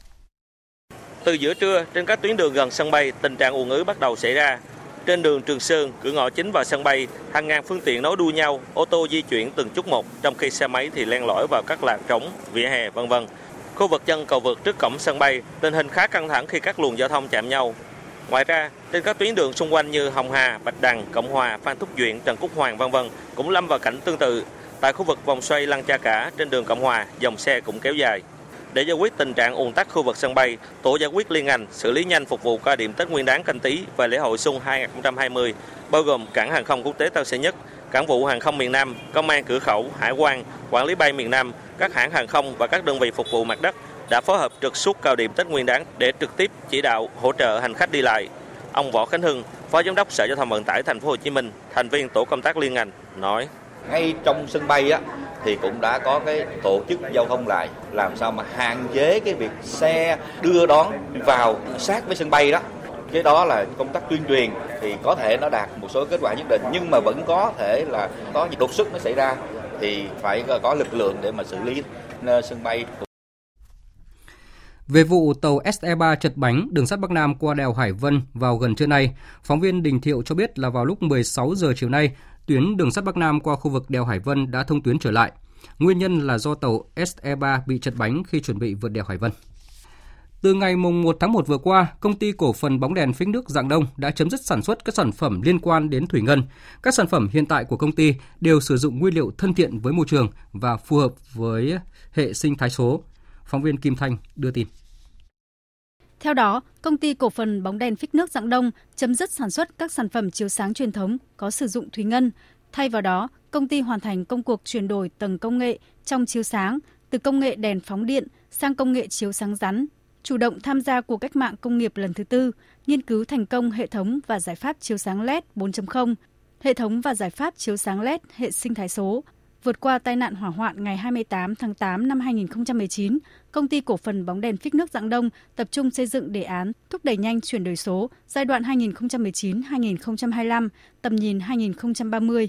Từ giữa trưa, trên các tuyến đường gần sân bay, tình trạng ùn ứ bắt đầu xảy ra. Trên đường Trường Sơn, cửa ngõ chính vào sân bay, hàng ngàn phương tiện nối đuôi nhau, ô tô di chuyển từng chút một, trong khi xe máy thì len lỏi vào các làn trống, vỉa hè, vân vân. Khu vực chân cầu vượt trước cổng sân bay, tình hình khá căng thẳng khi các luồng giao thông chạm nhau. Ngoài ra, trên các tuyến đường xung quanh như Hồng Hà, Bạch Đằng, Cộng Hòa, Phan Thúc Duyện, Trần Quốc Hoàng vân vân cũng lâm vào cảnh tương tự. Tại khu vực vòng xoay Lăng Cha Cả trên đường Cộng Hòa, dòng xe cũng kéo dài. Để giải quyết tình trạng ùn tắc khu vực sân bay, tổ giải quyết liên ngành xử lý nhanh phục vụ cao điểm Tết Nguyên đán canh Tý và lễ hội xuân 2020, bao gồm cảng hàng không quốc tế Tân Sơn Nhất, cảng vụ hàng không miền Nam, công an cửa khẩu, hải quan, quản lý bay miền Nam, các hãng hàng không và các đơn vị phục vụ mặt đất đã phối hợp trực suốt cao điểm Tết Nguyên đán để trực tiếp chỉ đạo hỗ trợ hành khách đi lại. Ông Võ Khánh Hưng, Phó Giám đốc Sở Giao thông Vận tải Thành phố Hồ Chí Minh, thành viên tổ công tác liên ngành nói: ngay trong sân bay á thì cũng đã có cái tổ chức giao thông lại làm sao mà hạn chế cái việc xe đưa đón vào sát với sân bay đó. Cái đó là công tác tuyên truyền thì có thể nó đạt một số kết quả nhất định nhưng mà vẫn có thể là có những đột xuất nó xảy ra thì phải có lực lượng để mà xử lý ờ, sân bay. Về vụ tàu SE3 chật bánh đường sắt Bắc Nam qua đèo Hải Vân vào gần trưa nay, phóng viên Đình Thiệu cho biết là vào lúc 16 giờ chiều nay, tuyến đường sắt Bắc Nam qua khu vực đèo Hải Vân đã thông tuyến trở lại. Nguyên nhân là do tàu SE3 bị chật bánh khi chuẩn bị vượt đèo Hải Vân. Từ ngày 1 tháng 1 vừa qua, công ty cổ phần bóng đèn phích nước Dạng Đông đã chấm dứt sản xuất các sản phẩm liên quan đến thủy ngân. Các sản phẩm hiện tại của công ty đều sử dụng nguyên liệu thân thiện với môi trường và phù hợp với hệ sinh thái số. Phóng viên Kim Thanh đưa tin. Theo đó, công ty cổ phần bóng đèn phích nước Dạng Đông chấm dứt sản xuất các sản phẩm chiếu sáng truyền thống có sử dụng thủy ngân. Thay vào đó, công ty hoàn thành công cuộc chuyển đổi tầng công nghệ trong chiếu sáng từ công nghệ đèn phóng điện sang công nghệ chiếu sáng rắn, chủ động tham gia cuộc cách mạng công nghiệp lần thứ tư, nghiên cứu thành công hệ thống và giải pháp chiếu sáng LED 4.0, hệ thống và giải pháp chiếu sáng LED hệ sinh thái số, vượt qua tai nạn hỏa hoạn ngày 28 tháng 8 năm 2019, công ty cổ phần bóng đèn phích nước Dạng Đông tập trung xây dựng đề án thúc đẩy nhanh chuyển đổi số giai đoạn 2019-2025, tầm nhìn 2030.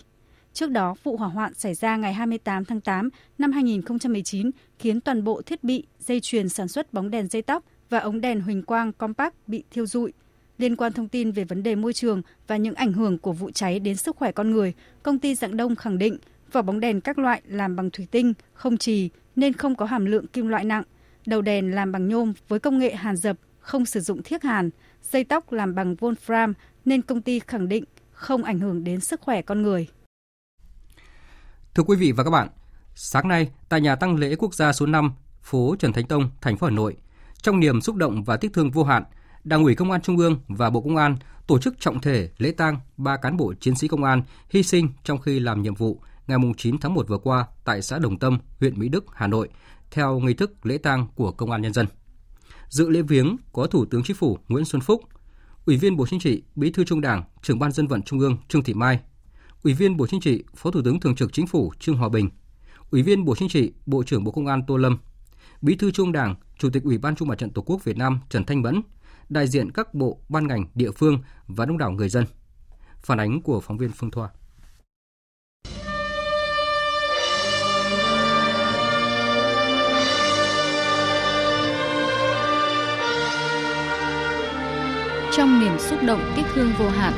Trước đó, vụ hỏa hoạn xảy ra ngày 28 tháng 8 năm 2019 khiến toàn bộ thiết bị, dây chuyền sản xuất bóng đèn dây tóc và ống đèn huỳnh quang compact bị thiêu rụi. Liên quan thông tin về vấn đề môi trường và những ảnh hưởng của vụ cháy đến sức khỏe con người, công ty Dạng Đông khẳng định vỏ bóng đèn các loại làm bằng thủy tinh, không trì nên không có hàm lượng kim loại nặng. Đầu đèn làm bằng nhôm với công nghệ hàn dập, không sử dụng thiếc hàn. Dây tóc làm bằng Wolfram nên công ty khẳng định không ảnh hưởng đến sức khỏe con người. Thưa quý vị và các bạn, sáng nay tại nhà tăng lễ quốc gia số 5, phố Trần Thánh Tông, thành phố Hà Nội, trong niềm xúc động và tiếc thương vô hạn, Đảng ủy Công an Trung ương và Bộ Công an tổ chức trọng thể lễ tang ba cán bộ chiến sĩ công an hy sinh trong khi làm nhiệm vụ ngày 9 tháng 1 vừa qua tại xã Đồng Tâm, huyện Mỹ Đức, Hà Nội, theo nghi thức lễ tang của Công an Nhân dân. Dự lễ viếng có Thủ tướng Chính phủ Nguyễn Xuân Phúc, Ủy viên Bộ Chính trị, Bí thư Trung Đảng, Trưởng ban Dân vận Trung ương Trương Thị Mai, Ủy viên Bộ Chính trị, Phó Thủ tướng Thường trực Chính phủ Trương Hòa Bình, Ủy viên Bộ Chính trị, Bộ trưởng Bộ Công an Tô Lâm, Bí thư Trung Đảng, Chủ tịch Ủy ban Trung mặt trận Tổ quốc Việt Nam Trần Thanh Mẫn, đại diện các bộ, ban ngành, địa phương và đông đảo người dân. Phản ánh của phóng viên Phương Thoa. Trong niềm xúc động tiếc thương vô hạn,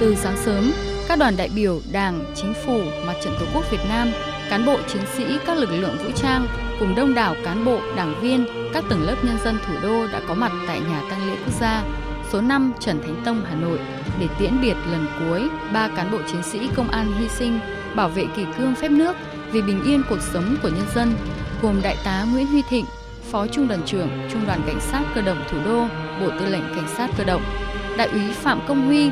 từ sáng sớm, các đoàn đại biểu Đảng, Chính phủ, Mặt trận Tổ quốc Việt Nam, cán bộ chiến sĩ các lực lượng vũ trang cùng đông đảo cán bộ, đảng viên, các tầng lớp nhân dân thủ đô đã có mặt tại nhà tang lễ quốc gia số 5 Trần Thánh Tông, Hà Nội để tiễn biệt lần cuối ba cán bộ chiến sĩ công an hy sinh bảo vệ kỷ cương phép nước vì bình yên cuộc sống của nhân dân, gồm Đại tá Nguyễn Huy Thịnh, Phó Trung đoàn trưởng Trung đoàn Cảnh sát Cơ động Thủ đô, Bộ Tư lệnh Cảnh sát Cơ động, Đại úy Phạm Công Huy,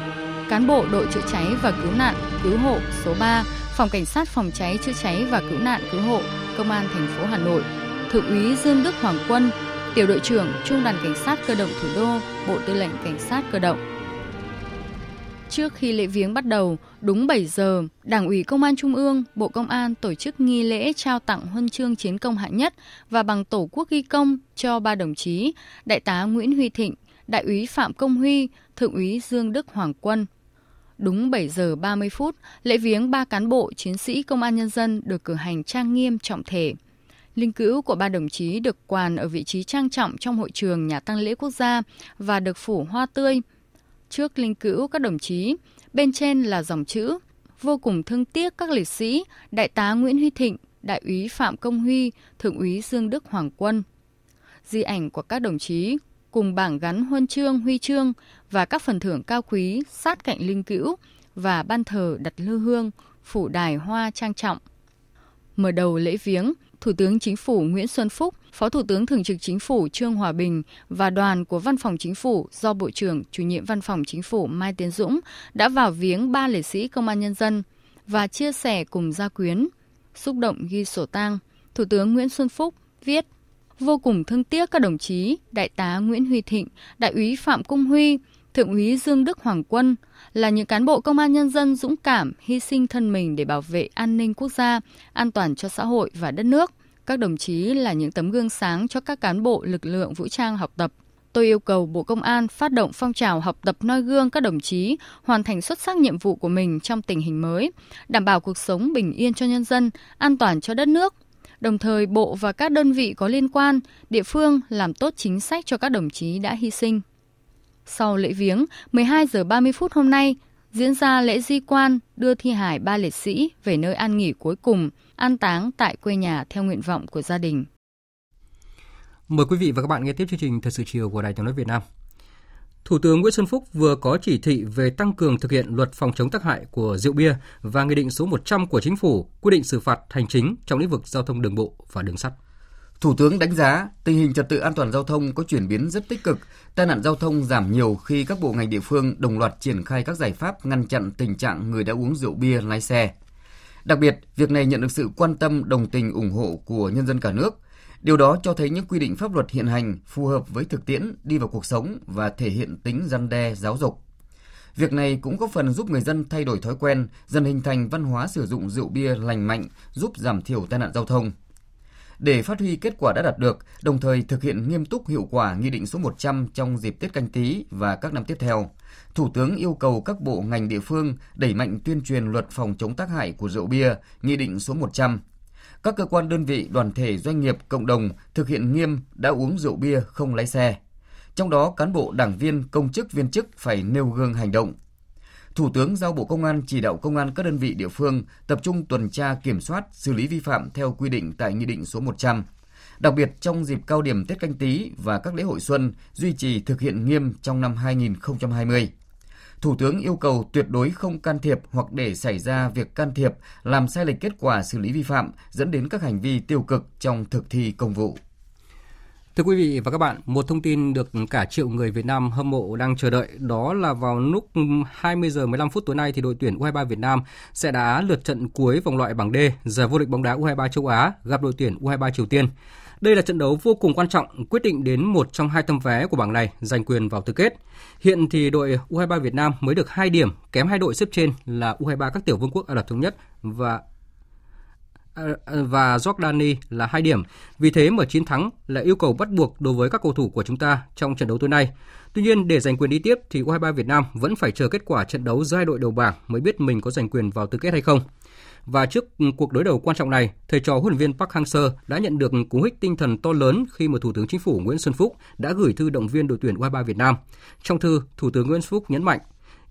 cán bộ đội chữa cháy và cứu nạn cứu hộ số 3, Phòng Cảnh sát Phòng cháy chữa cháy và cứu nạn cứu hộ, Công an thành phố Hà Nội, Thượng úy Dương Đức Hoàng Quân, tiểu đội trưởng Trung đoàn Cảnh sát Cơ động Thủ đô, Bộ Tư lệnh Cảnh sát Cơ động. Trước khi lễ viếng bắt đầu, đúng 7 giờ, Đảng ủy Công an Trung ương, Bộ Công an tổ chức nghi lễ trao tặng huân chương chiến công hạng nhất và bằng tổ quốc ghi công cho ba đồng chí, Đại tá Nguyễn Huy Thịnh, Đại úy Phạm Công Huy, Thượng úy Dương Đức Hoàng Quân. Đúng 7 giờ 30 phút, lễ viếng ba cán bộ chiến sĩ Công an Nhân dân được cử hành trang nghiêm trọng thể. Linh cữu của ba đồng chí được quàn ở vị trí trang trọng trong hội trường nhà tăng lễ quốc gia và được phủ hoa tươi. Trước linh cữu các đồng chí, bên trên là dòng chữ vô cùng thương tiếc các liệt sĩ Đại tá Nguyễn Huy Thịnh, Đại úy Phạm Công Huy, Thượng úy Dương Đức Hoàng Quân. Di ảnh của các đồng chí cùng bảng gắn huân chương, huy chương và các phần thưởng cao quý sát cạnh linh cữu và ban thờ đặt lư hương, phủ đài hoa trang trọng. Mở đầu lễ viếng, Thủ tướng Chính phủ Nguyễn Xuân Phúc, Phó Thủ tướng Thường trực Chính phủ Trương Hòa Bình và đoàn của Văn phòng Chính phủ do Bộ trưởng Chủ nhiệm Văn phòng Chính phủ Mai Tiến Dũng đã vào viếng ba liệt sĩ công an nhân dân và chia sẻ cùng gia quyến. Xúc động ghi sổ tang, Thủ tướng Nguyễn Xuân Phúc viết Vô cùng thương tiếc các đồng chí Đại tá Nguyễn Huy Thịnh, Đại úy Phạm Cung Huy, Thượng úy Dương Đức Hoàng Quân là những cán bộ công an nhân dân dũng cảm, hy sinh thân mình để bảo vệ an ninh quốc gia, an toàn cho xã hội và đất nước. Các đồng chí là những tấm gương sáng cho các cán bộ lực lượng vũ trang học tập. Tôi yêu cầu Bộ Công an phát động phong trào học tập noi gương các đồng chí hoàn thành xuất sắc nhiệm vụ của mình trong tình hình mới, đảm bảo cuộc sống bình yên cho nhân dân, an toàn cho đất nước. Đồng thời, Bộ và các đơn vị có liên quan, địa phương làm tốt chính sách cho các đồng chí đã hy sinh. Sau lễ viếng, 12 giờ 30 phút hôm nay, diễn ra lễ di quan đưa thi hài ba liệt sĩ về nơi an nghỉ cuối cùng, an táng tại quê nhà theo nguyện vọng của gia đình. Mời quý vị và các bạn nghe tiếp chương trình Thời sự chiều của Đài tiếng nói Việt Nam. Thủ tướng Nguyễn Xuân Phúc vừa có chỉ thị về tăng cường thực hiện luật phòng chống tác hại của rượu bia và Nghị định số 100 của Chính phủ quy định xử phạt hành chính trong lĩnh vực giao thông đường bộ và đường sắt. Thủ tướng đánh giá tình hình trật tự an toàn giao thông có chuyển biến rất tích cực, tai nạn giao thông giảm nhiều khi các bộ ngành địa phương đồng loạt triển khai các giải pháp ngăn chặn tình trạng người đã uống rượu bia lái xe. Đặc biệt, việc này nhận được sự quan tâm đồng tình ủng hộ của nhân dân cả nước. Điều đó cho thấy những quy định pháp luật hiện hành phù hợp với thực tiễn, đi vào cuộc sống và thể hiện tính răn đe giáo dục. Việc này cũng góp phần giúp người dân thay đổi thói quen, dần hình thành văn hóa sử dụng rượu bia lành mạnh, giúp giảm thiểu tai nạn giao thông. Để phát huy kết quả đã đạt được, đồng thời thực hiện nghiêm túc hiệu quả Nghị định số 100 trong dịp Tết canh tí và các năm tiếp theo, Thủ tướng yêu cầu các bộ ngành địa phương đẩy mạnh tuyên truyền luật phòng chống tác hại của rượu bia, Nghị định số 100. Các cơ quan đơn vị, đoàn thể, doanh nghiệp, cộng đồng thực hiện nghiêm đã uống rượu bia không lái xe. Trong đó, cán bộ, đảng viên, công chức, viên chức phải nêu gương hành động, Thủ tướng giao Bộ Công an chỉ đạo công an các đơn vị địa phương tập trung tuần tra kiểm soát, xử lý vi phạm theo quy định tại Nghị định số 100. Đặc biệt trong dịp cao điểm Tết canh tí và các lễ hội xuân duy trì thực hiện nghiêm trong năm 2020. Thủ tướng yêu cầu tuyệt đối không can thiệp hoặc để xảy ra việc can thiệp làm sai lệch kết quả xử lý vi phạm dẫn đến các hành vi tiêu cực trong thực thi công vụ. Thưa quý vị và các bạn, một thông tin được cả triệu người Việt Nam hâm mộ đang chờ đợi đó là vào lúc 20 giờ 15 phút tối nay thì đội tuyển U23 Việt Nam sẽ đá lượt trận cuối vòng loại bảng D giải vô địch bóng đá U23 châu Á gặp đội tuyển U23 Triều Tiên. Đây là trận đấu vô cùng quan trọng, quyết định đến một trong hai tấm vé của bảng này giành quyền vào tứ kết. Hiện thì đội U23 Việt Nam mới được 2 điểm, kém hai đội xếp trên là U23 các tiểu vương quốc Ả Rập thống nhất và và Jordani là hai điểm. Vì thế mở chiến thắng là yêu cầu bắt buộc đối với các cầu thủ của chúng ta trong trận đấu tối nay. Tuy nhiên để giành quyền đi tiếp thì U23 Việt Nam vẫn phải chờ kết quả trận đấu giữa hai đội đầu bảng mới biết mình có giành quyền vào tứ kết hay không. Và trước ừ, cuộc đối đầu quan trọng này, thầy trò huấn luyện viên Park Hang-seo đã nhận được cú hích tinh thần to lớn khi mà Thủ tướng Chính phủ Nguyễn Xuân Phúc đã gửi thư động viên đội tuyển U23 Việt Nam. Trong thư, Thủ tướng Nguyễn Xuân Phúc nhấn mạnh,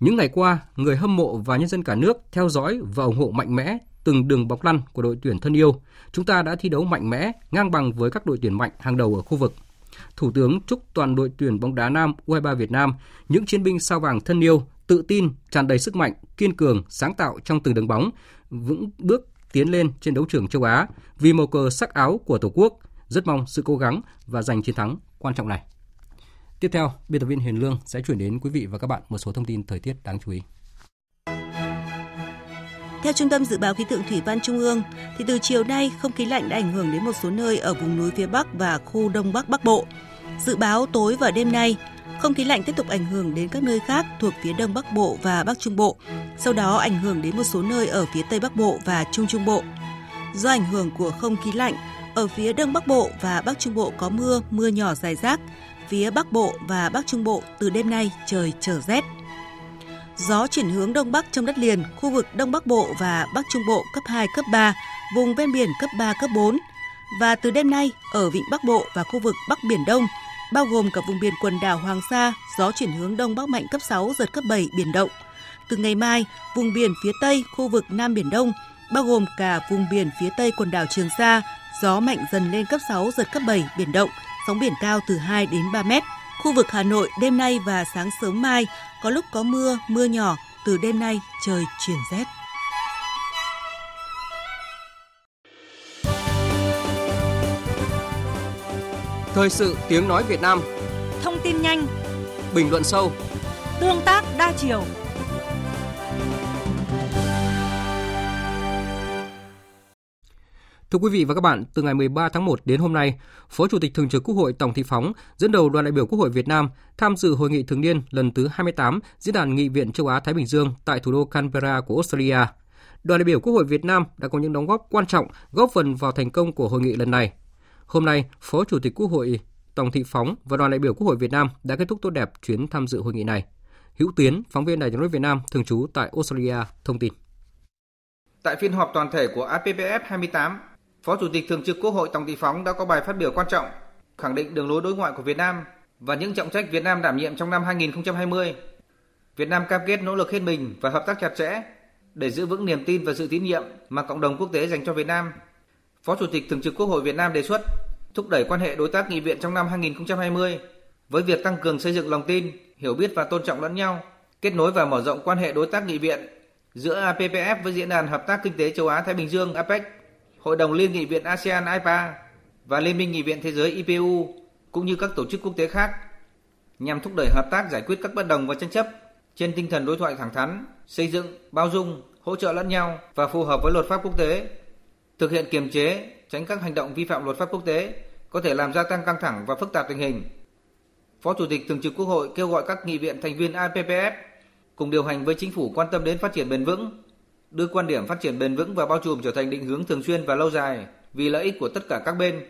những ngày qua, người hâm mộ và nhân dân cả nước theo dõi và ủng hộ mạnh mẽ từng đường bóng lăn của đội tuyển thân yêu, chúng ta đã thi đấu mạnh mẽ, ngang bằng với các đội tuyển mạnh hàng đầu ở khu vực. Thủ tướng chúc toàn đội tuyển bóng đá nam U23 Việt Nam những chiến binh sao vàng thân yêu, tự tin, tràn đầy sức mạnh, kiên cường, sáng tạo trong từng đường bóng, vững bước tiến lên trên đấu trường châu Á vì màu cờ sắc áo của Tổ quốc. Rất mong sự cố gắng và giành chiến thắng quan trọng này. Tiếp theo, biên tập viên Hiền Lương sẽ chuyển đến quý vị và các bạn một số thông tin thời tiết đáng chú ý. Theo Trung tâm Dự báo Khí tượng Thủy văn Trung ương, thì từ chiều nay không khí lạnh đã ảnh hưởng đến một số nơi ở vùng núi phía Bắc và khu Đông Bắc Bắc Bộ. Dự báo tối và đêm nay, không khí lạnh tiếp tục ảnh hưởng đến các nơi khác thuộc phía Đông Bắc Bộ và Bắc Trung Bộ, sau đó ảnh hưởng đến một số nơi ở phía Tây Bắc Bộ và Trung Trung Bộ. Do ảnh hưởng của không khí lạnh, ở phía Đông Bắc Bộ và Bắc Trung Bộ có mưa, mưa nhỏ dài rác. Phía Bắc Bộ và Bắc Trung Bộ từ đêm nay trời trở rét. Gió chuyển hướng đông bắc trong đất liền, khu vực Đông Bắc Bộ và Bắc Trung Bộ cấp 2, cấp 3, vùng ven biển cấp 3, cấp 4. Và từ đêm nay, ở vịnh Bắc Bộ và khu vực Bắc Biển Đông, bao gồm cả vùng biển quần đảo Hoàng Sa, gió chuyển hướng đông bắc mạnh cấp 6, giật cấp 7, biển động. Từ ngày mai, vùng biển phía Tây, khu vực Nam Biển Đông, bao gồm cả vùng biển phía Tây quần đảo Trường Sa, gió mạnh dần lên cấp 6, giật cấp 7, biển động, sóng biển cao từ 2 đến 3 mét. Khu vực Hà Nội đêm nay và sáng sớm mai có lúc có mưa, mưa nhỏ, từ đêm nay trời chuyển rét. Thời sự tiếng nói Việt Nam. Thông tin nhanh. Bình luận sâu. Tương tác đa chiều Thưa quý vị và các bạn, từ ngày 13 tháng 1 đến hôm nay, Phó Chủ tịch Thường trực Quốc hội Tổng Thị Phóng dẫn đầu đoàn đại biểu Quốc hội Việt Nam tham dự hội nghị thường niên lần thứ 28 Diễn đàn Nghị viện châu Á Thái Bình Dương tại thủ đô Canberra của Australia. Đoàn đại biểu Quốc hội Việt Nam đã có những đóng góp quan trọng góp phần vào thành công của hội nghị lần này. Hôm nay, Phó Chủ tịch Quốc hội Tổng Thị Phóng và đoàn đại biểu Quốc hội Việt Nam đã kết thúc tốt đẹp chuyến tham dự hội nghị này. Hữu Tiến, phóng viên Đài tiếng nói Việt Nam thường trú tại Australia thông tin. Tại phiên họp toàn thể của APPF 28, Phó Chủ tịch Thường trực Quốc hội Tòng Thị Phóng đã có bài phát biểu quan trọng, khẳng định đường lối đối ngoại của Việt Nam và những trọng trách Việt Nam đảm nhiệm trong năm 2020. Việt Nam cam kết nỗ lực hết mình và hợp tác chặt chẽ để giữ vững niềm tin và sự tín nhiệm mà cộng đồng quốc tế dành cho Việt Nam. Phó Chủ tịch Thường trực Quốc hội Việt Nam đề xuất thúc đẩy quan hệ đối tác nghị viện trong năm 2020 với việc tăng cường xây dựng lòng tin, hiểu biết và tôn trọng lẫn nhau, kết nối và mở rộng quan hệ đối tác nghị viện giữa APPF với Diễn đàn Hợp tác Kinh tế Châu Á Thái Bình Dương APEC Hội đồng Liên nghị viện ASEAN IPA và Liên minh nghị viện thế giới IPU cũng như các tổ chức quốc tế khác nhằm thúc đẩy hợp tác giải quyết các bất đồng và tranh chấp trên tinh thần đối thoại thẳng thắn, xây dựng, bao dung, hỗ trợ lẫn nhau và phù hợp với luật pháp quốc tế, thực hiện kiềm chế, tránh các hành động vi phạm luật pháp quốc tế có thể làm gia tăng căng thẳng và phức tạp tình hình. Phó Chủ tịch Thường trực Quốc hội kêu gọi các nghị viện thành viên IPPF cùng điều hành với chính phủ quan tâm đến phát triển bền vững, đưa quan điểm phát triển bền vững và bao trùm trở thành định hướng thường xuyên và lâu dài vì lợi ích của tất cả các bên.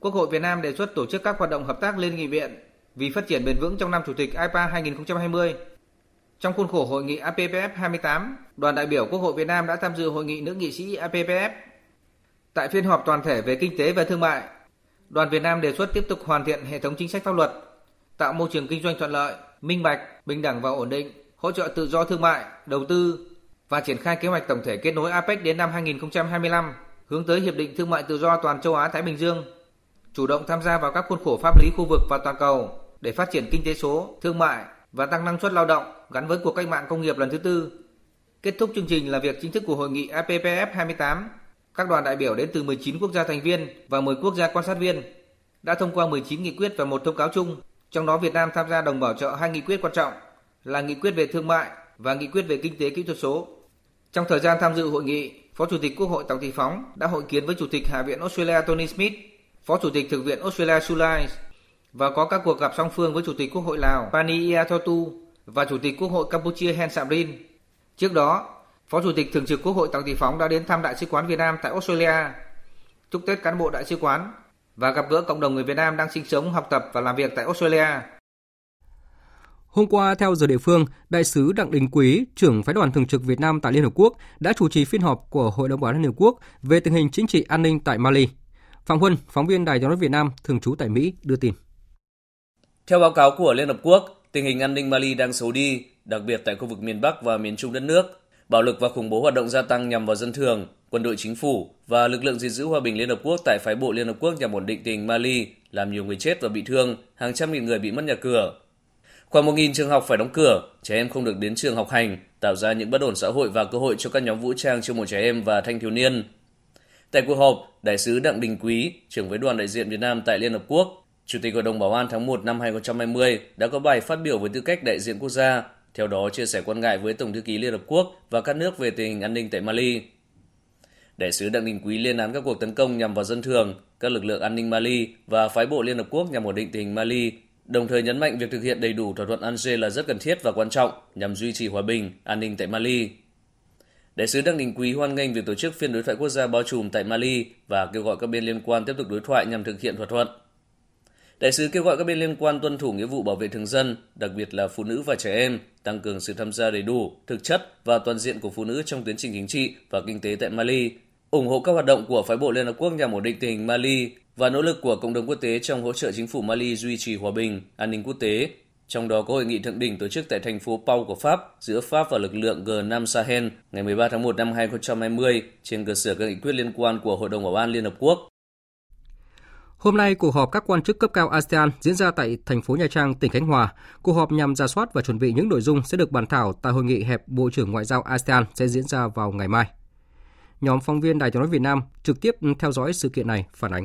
Quốc hội Việt Nam đề xuất tổ chức các hoạt động hợp tác liên nghị viện vì phát triển bền vững trong năm Chủ tịch IPA 2020. Trong khuôn khổ hội nghị APPF 28, đoàn đại biểu Quốc hội Việt Nam đã tham dự hội nghị nữ nghị sĩ APPF. Tại phiên họp toàn thể về kinh tế và thương mại, đoàn Việt Nam đề xuất tiếp tục hoàn thiện hệ thống chính sách pháp luật, tạo môi trường kinh doanh thuận lợi, minh bạch, bình đẳng và ổn định, hỗ trợ tự do thương mại, đầu tư, và triển khai kế hoạch tổng thể kết nối APEC đến năm 2025, hướng tới Hiệp định Thương mại Tự do toàn châu Á-Thái Bình Dương, chủ động tham gia vào các khuôn khổ pháp lý khu vực và toàn cầu để phát triển kinh tế số, thương mại và tăng năng suất lao động gắn với cuộc cách mạng công nghiệp lần thứ tư. Kết thúc chương trình là việc chính thức của hội nghị APPF 28, các đoàn đại biểu đến từ 19 quốc gia thành viên và 10 quốc gia quan sát viên đã thông qua 19 nghị quyết và một thông cáo chung, trong đó Việt Nam tham gia đồng bảo trợ hai nghị quyết quan trọng là nghị quyết về thương mại và nghị quyết về kinh tế kỹ thuật số trong thời gian tham dự hội nghị, Phó Chủ tịch Quốc hội Tòng Thị Phóng đã hội kiến với Chủ tịch Hạ viện Australia Tony Smith, Phó Chủ tịch Thượng viện Australia Sulai và có các cuộc gặp song phương với Chủ tịch Quốc hội Lào Pani Iathotu và Chủ tịch Quốc hội Campuchia Hen Samrin. Trước đó, Phó Chủ tịch Thường trực Quốc hội Tòng Thị Phóng đã đến thăm Đại sứ quán Việt Nam tại Australia, chúc Tết cán bộ đại sứ quán và gặp gỡ cộng đồng người Việt Nam đang sinh sống, học tập và làm việc tại Australia. Hôm qua, theo giờ địa phương, Đại sứ Đặng Đình Quý, trưởng phái đoàn thường trực Việt Nam tại Liên Hợp Quốc, đã chủ trì phiên họp của Hội đồng Bảo an Liên Hợp Quốc về tình hình chính trị an ninh tại Mali. Phạm Huân, phóng viên Đài tiếng nói Việt Nam, thường trú tại Mỹ, đưa tin. Theo báo cáo của Liên Hợp Quốc, tình hình an ninh Mali đang xấu đi, đặc biệt tại khu vực miền Bắc và miền Trung đất nước. Bạo lực và khủng bố hoạt động gia tăng nhằm vào dân thường, quân đội chính phủ và lực lượng gìn giữ hòa bình Liên Hợp Quốc tại phái bộ Liên Hợp Quốc nhằm ổn định tình Mali, làm nhiều người chết và bị thương, hàng trăm nghìn người bị mất nhà cửa, Khoảng 1.000 trường học phải đóng cửa, trẻ em không được đến trường học hành, tạo ra những bất ổn xã hội và cơ hội cho các nhóm vũ trang chiêu mộ trẻ em và thanh thiếu niên. Tại cuộc họp, Đại sứ Đặng Đình Quý, trưởng với đoàn đại diện Việt Nam tại Liên Hợp Quốc, Chủ tịch Hội đồng Bảo an tháng 1 năm 2020 đã có bài phát biểu với tư cách đại diện quốc gia, theo đó chia sẻ quan ngại với Tổng thư ký Liên Hợp Quốc và các nước về tình hình an ninh tại Mali. Đại sứ Đặng Đình Quý lên án các cuộc tấn công nhằm vào dân thường, các lực lượng an ninh Mali và phái bộ Liên Hợp Quốc nhằm ổn định tình hình Mali đồng thời nhấn mạnh việc thực hiện đầy đủ thỏa thuận Alger là rất cần thiết và quan trọng nhằm duy trì hòa bình, an ninh tại Mali. Đại sứ Đặng Đình Quý hoan nghênh việc tổ chức phiên đối thoại quốc gia bao trùm tại Mali và kêu gọi các bên liên quan tiếp tục đối thoại nhằm thực hiện thỏa thuận. Đại sứ kêu gọi các bên liên quan tuân thủ nghĩa vụ bảo vệ thường dân, đặc biệt là phụ nữ và trẻ em, tăng cường sự tham gia đầy đủ, thực chất và toàn diện của phụ nữ trong tiến trình chính trị và kinh tế tại Mali, ủng hộ các hoạt động của phái bộ Liên Hợp Quốc nhằm ổn định tình hình Mali và nỗ lực của cộng đồng quốc tế trong hỗ trợ chính phủ Mali duy trì hòa bình, an ninh quốc tế. Trong đó có hội nghị thượng đỉnh tổ chức tại thành phố Pau của Pháp giữa Pháp và lực lượng G5 Sahel ngày 13 tháng 1 năm 2020 trên cơ sở các nghị quyết liên quan của Hội đồng Bảo an Liên Hợp Quốc. Hôm nay, cuộc họp các quan chức cấp cao ASEAN diễn ra tại thành phố Nha Trang, tỉnh Khánh Hòa. Cuộc họp nhằm ra soát và chuẩn bị những nội dung sẽ được bàn thảo tại hội nghị hẹp Bộ trưởng Ngoại giao ASEAN sẽ diễn ra vào ngày mai. Nhóm phóng viên Đài tiếng nói Việt Nam trực tiếp theo dõi sự kiện này phản ánh.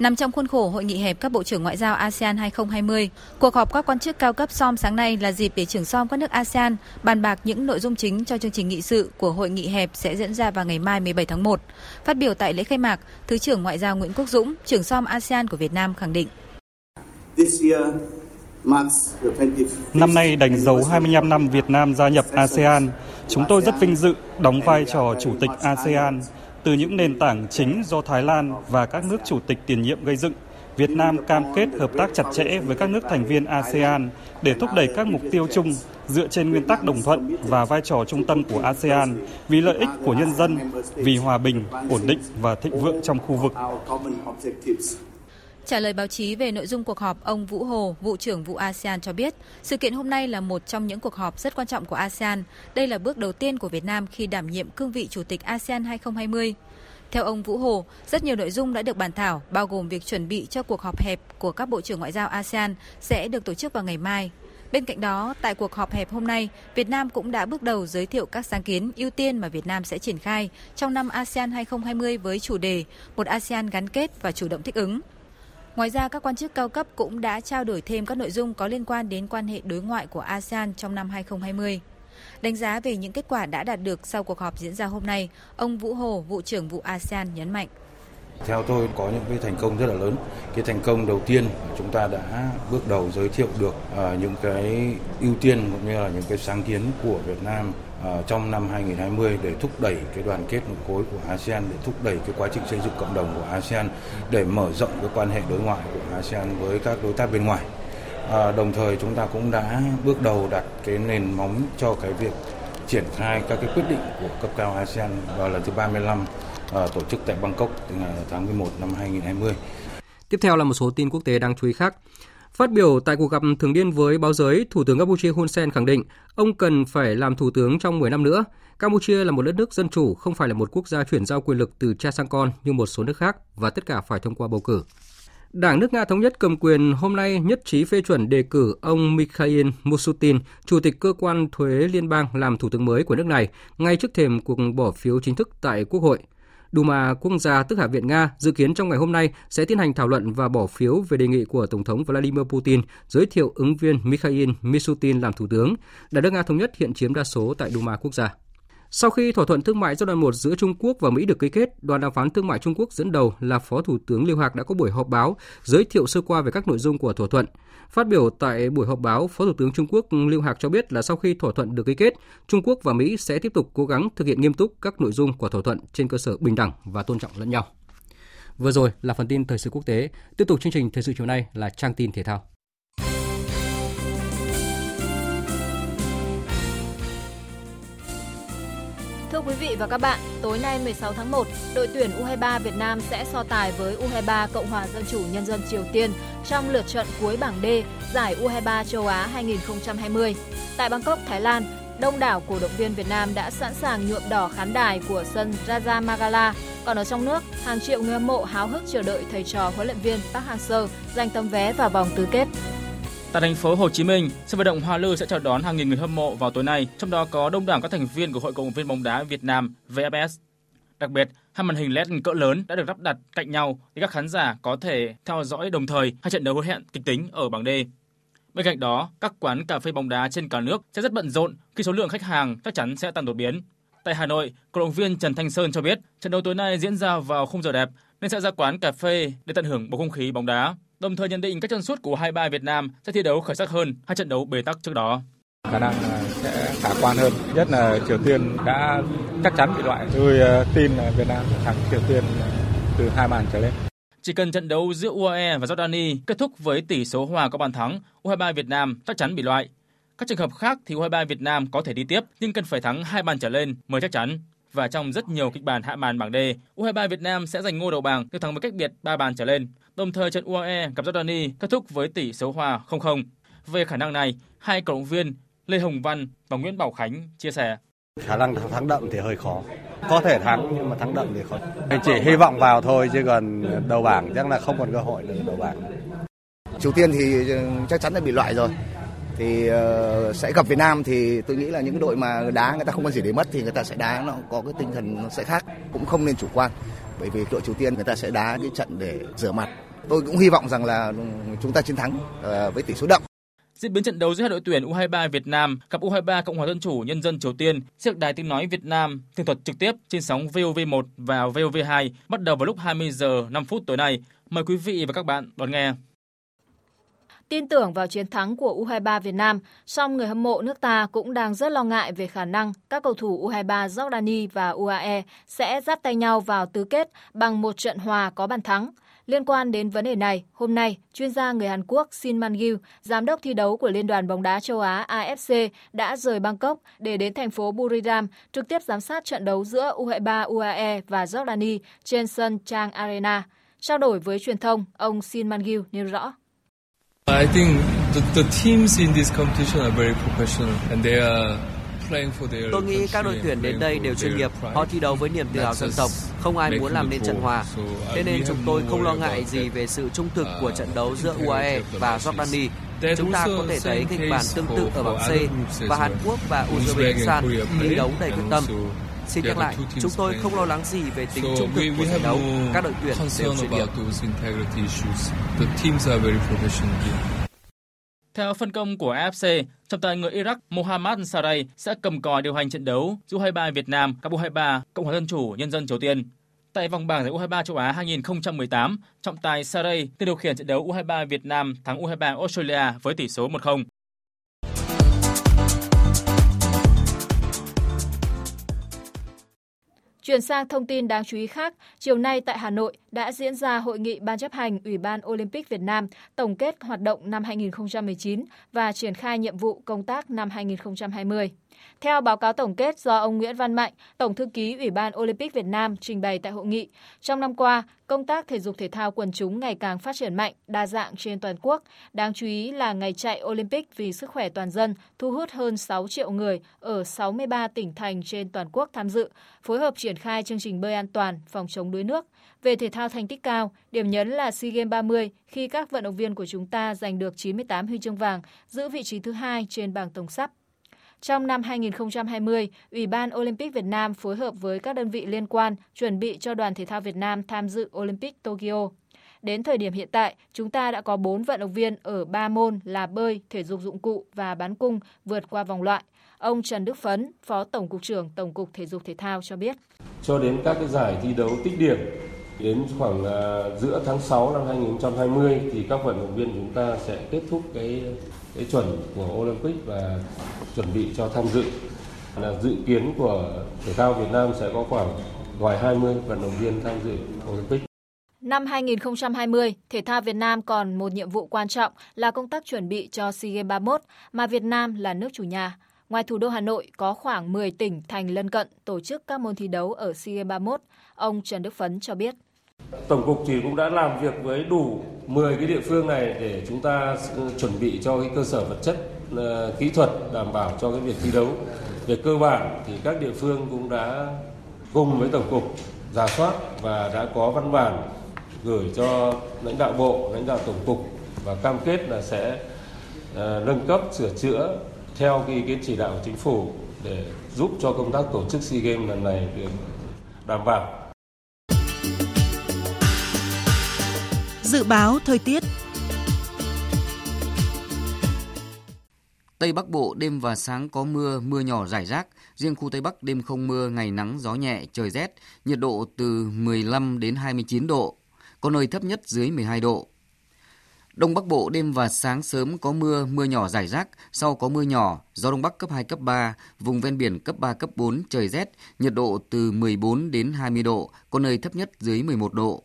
Nằm trong khuôn khổ hội nghị hẹp các bộ trưởng ngoại giao ASEAN 2020, cuộc họp các quan chức cao cấp SOM sáng nay là dịp để trưởng SOM các nước ASEAN bàn bạc những nội dung chính cho chương trình nghị sự của hội nghị hẹp sẽ diễn ra vào ngày mai 17 tháng 1. Phát biểu tại lễ khai mạc, Thứ trưởng Ngoại giao Nguyễn Quốc Dũng, trưởng SOM ASEAN của Việt Nam khẳng định. Năm nay đánh dấu 25 năm Việt Nam gia nhập ASEAN. Chúng tôi rất vinh dự đóng vai trò chủ tịch ASEAN từ những nền tảng chính do Thái Lan và các nước chủ tịch tiền nhiệm gây dựng, Việt Nam cam kết hợp tác chặt chẽ với các nước thành viên ASEAN để thúc đẩy các mục tiêu chung dựa trên nguyên tắc đồng thuận và vai trò trung tâm của ASEAN vì lợi ích của nhân dân, vì hòa bình, ổn định và thịnh vượng trong khu vực. Trả lời báo chí về nội dung cuộc họp, ông Vũ Hồ, vụ trưởng vụ ASEAN cho biết, sự kiện hôm nay là một trong những cuộc họp rất quan trọng của ASEAN. Đây là bước đầu tiên của Việt Nam khi đảm nhiệm cương vị Chủ tịch ASEAN 2020. Theo ông Vũ Hồ, rất nhiều nội dung đã được bàn thảo, bao gồm việc chuẩn bị cho cuộc họp hẹp của các bộ trưởng ngoại giao ASEAN sẽ được tổ chức vào ngày mai. Bên cạnh đó, tại cuộc họp hẹp hôm nay, Việt Nam cũng đã bước đầu giới thiệu các sáng kiến ưu tiên mà Việt Nam sẽ triển khai trong năm ASEAN 2020 với chủ đề Một ASEAN gắn kết và chủ động thích ứng. Ngoài ra, các quan chức cao cấp cũng đã trao đổi thêm các nội dung có liên quan đến quan hệ đối ngoại của ASEAN trong năm 2020. Đánh giá về những kết quả đã đạt được sau cuộc họp diễn ra hôm nay, ông Vũ Hồ, vụ trưởng vụ ASEAN nhấn mạnh. Theo tôi có những cái thành công rất là lớn. Cái thành công đầu tiên chúng ta đã bước đầu giới thiệu được à, những cái ưu tiên cũng như là những cái sáng kiến của Việt Nam À, trong năm 2020 để thúc đẩy cái đoàn kết nội khối của ASEAN để thúc đẩy cái quá trình xây dựng cộng đồng của ASEAN để mở rộng cái quan hệ đối ngoại của ASEAN với các đối tác bên ngoài. À, đồng thời chúng ta cũng đã bước đầu đặt cái nền móng cho cái việc triển khai các cái quyết định của cấp cao ASEAN vào lần thứ 35 à, tổ chức tại Bangkok từ ngày tháng 11 năm 2020. Tiếp theo là một số tin quốc tế đáng chú ý khác. Phát biểu tại cuộc gặp thường niên với báo giới, Thủ tướng Campuchia Hun Sen khẳng định ông cần phải làm thủ tướng trong 10 năm nữa. Campuchia là một đất nước dân chủ, không phải là một quốc gia chuyển giao quyền lực từ cha sang con như một số nước khác và tất cả phải thông qua bầu cử. Đảng nước Nga Thống nhất cầm quyền hôm nay nhất trí phê chuẩn đề cử ông Mikhail Musutin, Chủ tịch Cơ quan Thuế Liên bang làm Thủ tướng mới của nước này, ngay trước thềm cuộc bỏ phiếu chính thức tại Quốc hội. Duma Quốc gia tức Hạ viện Nga dự kiến trong ngày hôm nay sẽ tiến hành thảo luận và bỏ phiếu về đề nghị của Tổng thống Vladimir Putin giới thiệu ứng viên Mikhail Misutin làm Thủ tướng. Đảng nước Nga Thống nhất hiện chiếm đa số tại Duma Quốc gia. Sau khi thỏa thuận thương mại giai đoạn 1 giữa Trung Quốc và Mỹ được ký kết, đoàn đàm phán thương mại Trung Quốc dẫn đầu là Phó Thủ tướng Lưu Hạc đã có buổi họp báo giới thiệu sơ qua về các nội dung của thỏa thuận. Phát biểu tại buổi họp báo, Phó Thủ tướng Trung Quốc Lưu Hạc cho biết là sau khi thỏa thuận được ký kết, Trung Quốc và Mỹ sẽ tiếp tục cố gắng thực hiện nghiêm túc các nội dung của thỏa thuận trên cơ sở bình đẳng và tôn trọng lẫn nhau. Vừa rồi là phần tin thời sự quốc tế. Tiếp tục chương trình thời sự chiều nay là trang tin thể thao. Thưa quý vị và các bạn, tối nay 16 tháng 1, đội tuyển U23 Việt Nam sẽ so tài với U23 Cộng hòa Dân chủ Nhân dân Triều Tiên trong lượt trận cuối bảng D giải U23 châu Á 2020. Tại Bangkok, Thái Lan, đông đảo cổ động viên Việt Nam đã sẵn sàng nhuộm đỏ khán đài của sân Raja Magala. Còn ở trong nước, hàng triệu người hâm mộ háo hức chờ đợi thầy trò huấn luyện viên Park Hang-seo giành tấm vé vào vòng tứ kết. Tại thành phố Hồ Chí Minh, sân vận động Hoa Lư sẽ chào đón hàng nghìn người hâm mộ vào tối nay, trong đó có đông đảo các thành viên của Hội cổ động viên bóng đá Việt Nam VFS. Đặc biệt, hai màn hình LED cỡ lớn đã được lắp đặt cạnh nhau để các khán giả có thể theo dõi đồng thời hai trận đấu hứa hẹn kịch tính ở bảng D. Bên cạnh đó, các quán cà phê bóng đá trên cả nước sẽ rất bận rộn khi số lượng khách hàng chắc chắn sẽ tăng đột biến. Tại Hà Nội, cổ động viên Trần Thanh Sơn cho biết trận đấu tối nay diễn ra vào khung giờ đẹp nên sẽ ra quán cà phê để tận hưởng bầu không khí bóng đá đồng thời nhận định các chân sút của hai ba Việt Nam sẽ thi đấu khởi sắc hơn hai trận đấu bế tắc trước đó. Khả năng sẽ khả quan hơn, nhất là Triều Tiên đã chắc chắn bị loại. Tôi ờ, tin là Việt Nam thắng Triều Tiên từ hai bàn trở lên. Chỉ cần trận đấu giữa UAE và Jordani kết thúc với tỷ số hòa có bàn thắng, U23 Việt Nam chắc chắn bị loại. Các trường hợp khác thì U23 Việt Nam có thể đi tiếp nhưng cần phải thắng hai bàn trở lên mới chắc chắn. và trong rất nhiều kịch bản hạ màn bảng D, U23 Việt Nam sẽ giành ngôi đầu bảng nếu thắng với cách biệt 3 bàn trở lên. Đồng thời trận UAE gặp Jordani kết thúc với tỷ số hòa 0-0. Về khả năng này, hai cầu động viên Lê Hồng Văn và Nguyễn Bảo Khánh chia sẻ. Khả năng thắng đậm thì hơi khó. Có thể thắng nhưng mà thắng đậm thì khó. Mình chỉ hy vọng vào thôi chứ còn đầu bảng chắc là không còn cơ hội được đầu bảng. Triều Tiên thì chắc chắn là bị loại rồi thì uh, sẽ gặp Việt Nam thì tôi nghĩ là những đội mà đá người ta không có gì để mất thì người ta sẽ đá nó có cái tinh thần nó sẽ khác cũng không nên chủ quan bởi vì đội Triều Tiên người ta sẽ đá cái trận để rửa mặt tôi cũng hy vọng rằng là chúng ta chiến thắng uh, với tỷ số đậm Diễn biến trận đấu giữa hai đội tuyển U23 Việt Nam gặp U23 Cộng hòa Dân chủ Nhân dân Triều Tiên sẽ được Đài Tiếng nói Việt Nam tường thuật trực tiếp trên sóng VOV1 và VOV2 bắt đầu vào lúc 20 giờ 5 phút tối nay. Mời quý vị và các bạn đón nghe. Tin tưởng vào chiến thắng của U23 Việt Nam, song người hâm mộ nước ta cũng đang rất lo ngại về khả năng các cầu thủ U23 Jordani và UAE sẽ dắt tay nhau vào tứ kết bằng một trận hòa có bàn thắng. Liên quan đến vấn đề này, hôm nay, chuyên gia người Hàn Quốc Shin Man-gil, giám đốc thi đấu của Liên đoàn bóng đá châu Á AFC đã rời Bangkok để đến thành phố Buriram trực tiếp giám sát trận đấu giữa U23 UAE và Jordani trên sân Chang Arena. Trao đổi với truyền thông, ông Shin Man-gil nêu rõ. I think the, the teams in this competition are very professional and they are Tôi nghĩ các đội tuyển đến đây đều chuyên nghiệp, họ thi đấu với niềm tự hào dân tộc, không ai muốn làm nên trận hòa. Thế nên chúng tôi không lo ngại gì về sự trung thực của trận đấu giữa UAE và Jordani. Chúng ta có thể thấy kịch bản tương tự ở bảng C và Hàn Quốc và Uzbekistan thi đấu đầy quyết tâm. Xin nhắc lại, chúng tôi không lo lắng gì về tính trung thực của trận đấu. Các đội tuyển đều chuyên nghiệp. Theo phân công của AFC, trọng tài người Iraq Mohammad Saray sẽ cầm còi điều hành trận đấu giữa U23 Việt Nam gặp U23 Cộng hòa Dân chủ Nhân dân Triều Tiên. Tại vòng bảng giải U23 châu Á 2018, trọng tài Saray tự điều khiển trận đấu U23 Việt Nam thắng U23 Australia với tỷ số 1-0. Chuyển sang thông tin đáng chú ý khác, chiều nay tại Hà Nội đã diễn ra hội nghị Ban chấp hành Ủy ban Olympic Việt Nam tổng kết hoạt động năm 2019 và triển khai nhiệm vụ công tác năm 2020. Theo báo cáo tổng kết do ông Nguyễn Văn Mạnh, Tổng thư ký Ủy ban Olympic Việt Nam trình bày tại hội nghị, trong năm qua, công tác thể dục thể thao quần chúng ngày càng phát triển mạnh, đa dạng trên toàn quốc. Đáng chú ý là ngày chạy Olympic vì sức khỏe toàn dân thu hút hơn 6 triệu người ở 63 tỉnh thành trên toàn quốc tham dự, phối hợp triển khai chương trình bơi an toàn, phòng chống đuối nước. Về thể thao thành tích cao, điểm nhấn là SEA Games 30 khi các vận động viên của chúng ta giành được 98 huy chương vàng, giữ vị trí thứ hai trên bảng tổng sắp. Trong năm 2020, Ủy ban Olympic Việt Nam phối hợp với các đơn vị liên quan chuẩn bị cho đoàn thể thao Việt Nam tham dự Olympic Tokyo. Đến thời điểm hiện tại, chúng ta đã có 4 vận động viên ở 3 môn là bơi, thể dục dụng cụ và bắn cung vượt qua vòng loại. Ông Trần Đức Phấn, Phó Tổng cục trưởng Tổng cục Thể dục Thể thao cho biết. Cho đến các cái giải thi đấu tích điểm đến khoảng à, giữa tháng 6 năm 2020 thì các vận động viên chúng ta sẽ kết thúc cái cái chuẩn của Olympic và chuẩn bị cho tham dự. Là dự kiến của thể thao Việt Nam sẽ có khoảng ngoài 20 vận động viên tham dự Olympic. Năm 2020, thể thao Việt Nam còn một nhiệm vụ quan trọng là công tác chuẩn bị cho SEA Games 31 mà Việt Nam là nước chủ nhà. Ngoài thủ đô Hà Nội có khoảng 10 tỉnh thành lân cận tổ chức các môn thi đấu ở SEA Games 31, ông Trần Đức Phấn cho biết. Tổng cục thì cũng đã làm việc với đủ 10 cái địa phương này để chúng ta chuẩn bị cho cái cơ sở vật chất ờ, kỹ thuật đảm bảo cho cái việc thi đấu. Về cơ bản thì các địa phương cũng đã cùng với tổng cục giả soát và đã có văn bản gửi cho lãnh đạo bộ, lãnh đạo tổng cục và cam kết là sẽ ờ, nâng cấp sửa chữa theo cái ý kiến chỉ đạo của chính phủ để giúp cho công tác tổ chức SEA Games lần này được đảm bảo Dự báo thời tiết Tây Bắc Bộ đêm và sáng có mưa, mưa nhỏ rải rác. Riêng khu Tây Bắc đêm không mưa, ngày nắng, gió nhẹ, trời rét. Nhiệt độ từ 15 đến 29 độ. Có nơi thấp nhất dưới 12 độ. Đông Bắc Bộ đêm và sáng sớm có mưa, mưa nhỏ rải rác, sau có mưa nhỏ, gió Đông Bắc cấp 2, cấp 3, vùng ven biển cấp 3, cấp 4, trời rét, nhiệt độ từ 14 đến 20 độ, có nơi thấp nhất dưới 11 độ.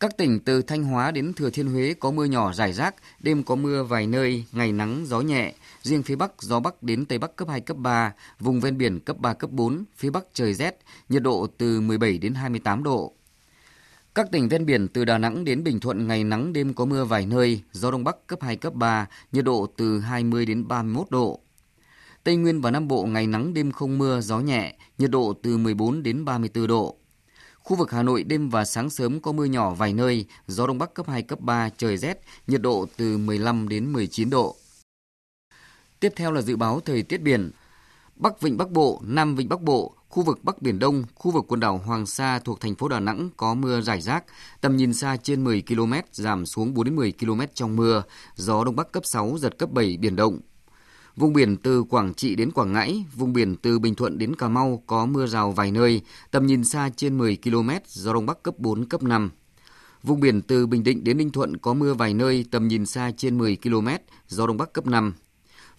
Các tỉnh từ Thanh Hóa đến Thừa Thiên Huế có mưa nhỏ rải rác, đêm có mưa vài nơi, ngày nắng, gió nhẹ. Riêng phía Bắc, gió Bắc đến Tây Bắc cấp 2, cấp 3, vùng ven biển cấp 3, cấp 4, phía Bắc trời rét, nhiệt độ từ 17 đến 28 độ. Các tỉnh ven biển từ Đà Nẵng đến Bình Thuận ngày nắng đêm có mưa vài nơi, gió Đông Bắc cấp 2, cấp 3, nhiệt độ từ 20 đến 31 độ. Tây Nguyên và Nam Bộ ngày nắng đêm không mưa, gió nhẹ, nhiệt độ từ 14 đến 34 độ. Khu vực Hà Nội đêm và sáng sớm có mưa nhỏ vài nơi, gió Đông Bắc cấp 2, cấp 3, trời rét, nhiệt độ từ 15 đến 19 độ. Tiếp theo là dự báo thời tiết biển. Bắc Vịnh Bắc Bộ, Nam Vịnh Bắc Bộ, khu vực Bắc Biển Đông, khu vực quần đảo Hoàng Sa thuộc thành phố Đà Nẵng có mưa rải rác, tầm nhìn xa trên 10 km, giảm xuống 4 đến 10 km trong mưa, gió Đông Bắc cấp 6, giật cấp 7, biển động. Vùng biển từ Quảng Trị đến Quảng Ngãi, vùng biển từ Bình Thuận đến Cà Mau có mưa rào vài nơi, tầm nhìn xa trên 10 km, gió Đông Bắc cấp 4, cấp 5. Vùng biển từ Bình Định đến Ninh Thuận có mưa vài nơi, tầm nhìn xa trên 10 km, gió Đông Bắc cấp 5.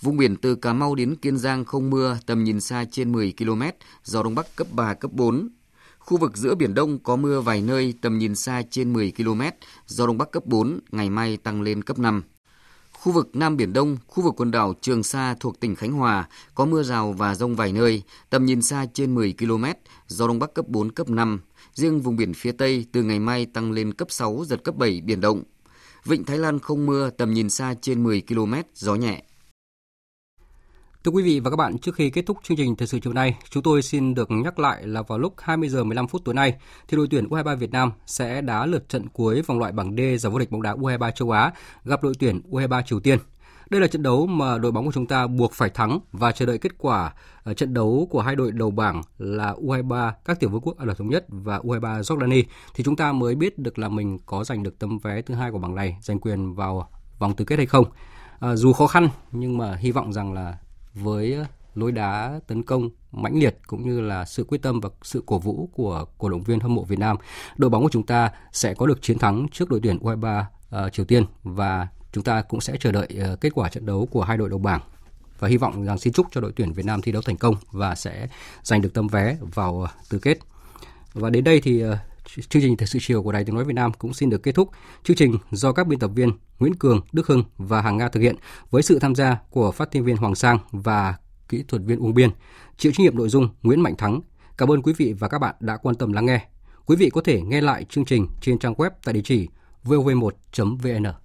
Vùng biển từ Cà Mau đến Kiên Giang không mưa, tầm nhìn xa trên 10 km, gió Đông Bắc cấp 3, cấp 4. Khu vực giữa Biển Đông có mưa vài nơi, tầm nhìn xa trên 10 km, gió Đông Bắc cấp 4, ngày mai tăng lên cấp 5. Khu vực Nam Biển Đông, khu vực quần đảo Trường Sa thuộc tỉnh Khánh Hòa có mưa rào và rông vài nơi, tầm nhìn xa trên 10 km, gió Đông Bắc cấp 4, cấp 5. Riêng vùng biển phía Tây từ ngày mai tăng lên cấp 6, giật cấp 7, biển động. Vịnh Thái Lan không mưa, tầm nhìn xa trên 10 km, gió nhẹ. Thưa quý vị và các bạn, trước khi kết thúc chương trình thời sự chiều nay, chúng tôi xin được nhắc lại là vào lúc 20 giờ 15 phút tối nay thì đội tuyển U23 Việt Nam sẽ đá lượt trận cuối vòng loại bảng D giải vô địch bóng đá U23 châu Á gặp đội tuyển U23 Triều Tiên. Đây là trận đấu mà đội bóng của chúng ta buộc phải thắng và chờ đợi kết quả ờ, trận đấu của hai đội đầu bảng là U23 các tiểu vương quốc Ả Rập thống nhất và U23 Jordani thì chúng ta mới biết được là mình có giành được tấm vé thứ hai của bảng này, giành quyền vào vòng tứ kết hay không. À, dù khó khăn nhưng mà hy vọng rằng là với ờ, lối đá tấn công mãnh liệt cũng như là sự quyết tâm và sự cổ vũ của cổ động viên hâm mộ Việt Nam, đội bóng của chúng ta sẽ có được chiến thắng trước đội tuyển U23 uh, ờ, Triều Tiên và chúng ta cũng sẽ chờ đợi uh, kết quả trận đấu của hai đội đầu bảng và hy vọng rằng xin chúc cho đội tuyển Việt Nam thi đấu thành công và sẽ giành được tấm vé vào uh, tứ kết. Và đến đây thì uh, chương trình thời sự chiều của Đài Tiếng nói Việt Nam cũng xin được kết thúc. Chương trình do các biên tập viên Nguyễn Cường, Đức Hưng và Hàng Nga thực hiện với sự tham gia của phát thanh viên Hoàng Sang và kỹ thuật viên Uông Biên. Chịu trách nhiệm nội dung Nguyễn Mạnh Thắng. Cảm ơn quý vị và các bạn đã quan tâm lắng nghe. Quý vị có thể nghe lại chương trình trên trang web tại địa chỉ vov1.vn.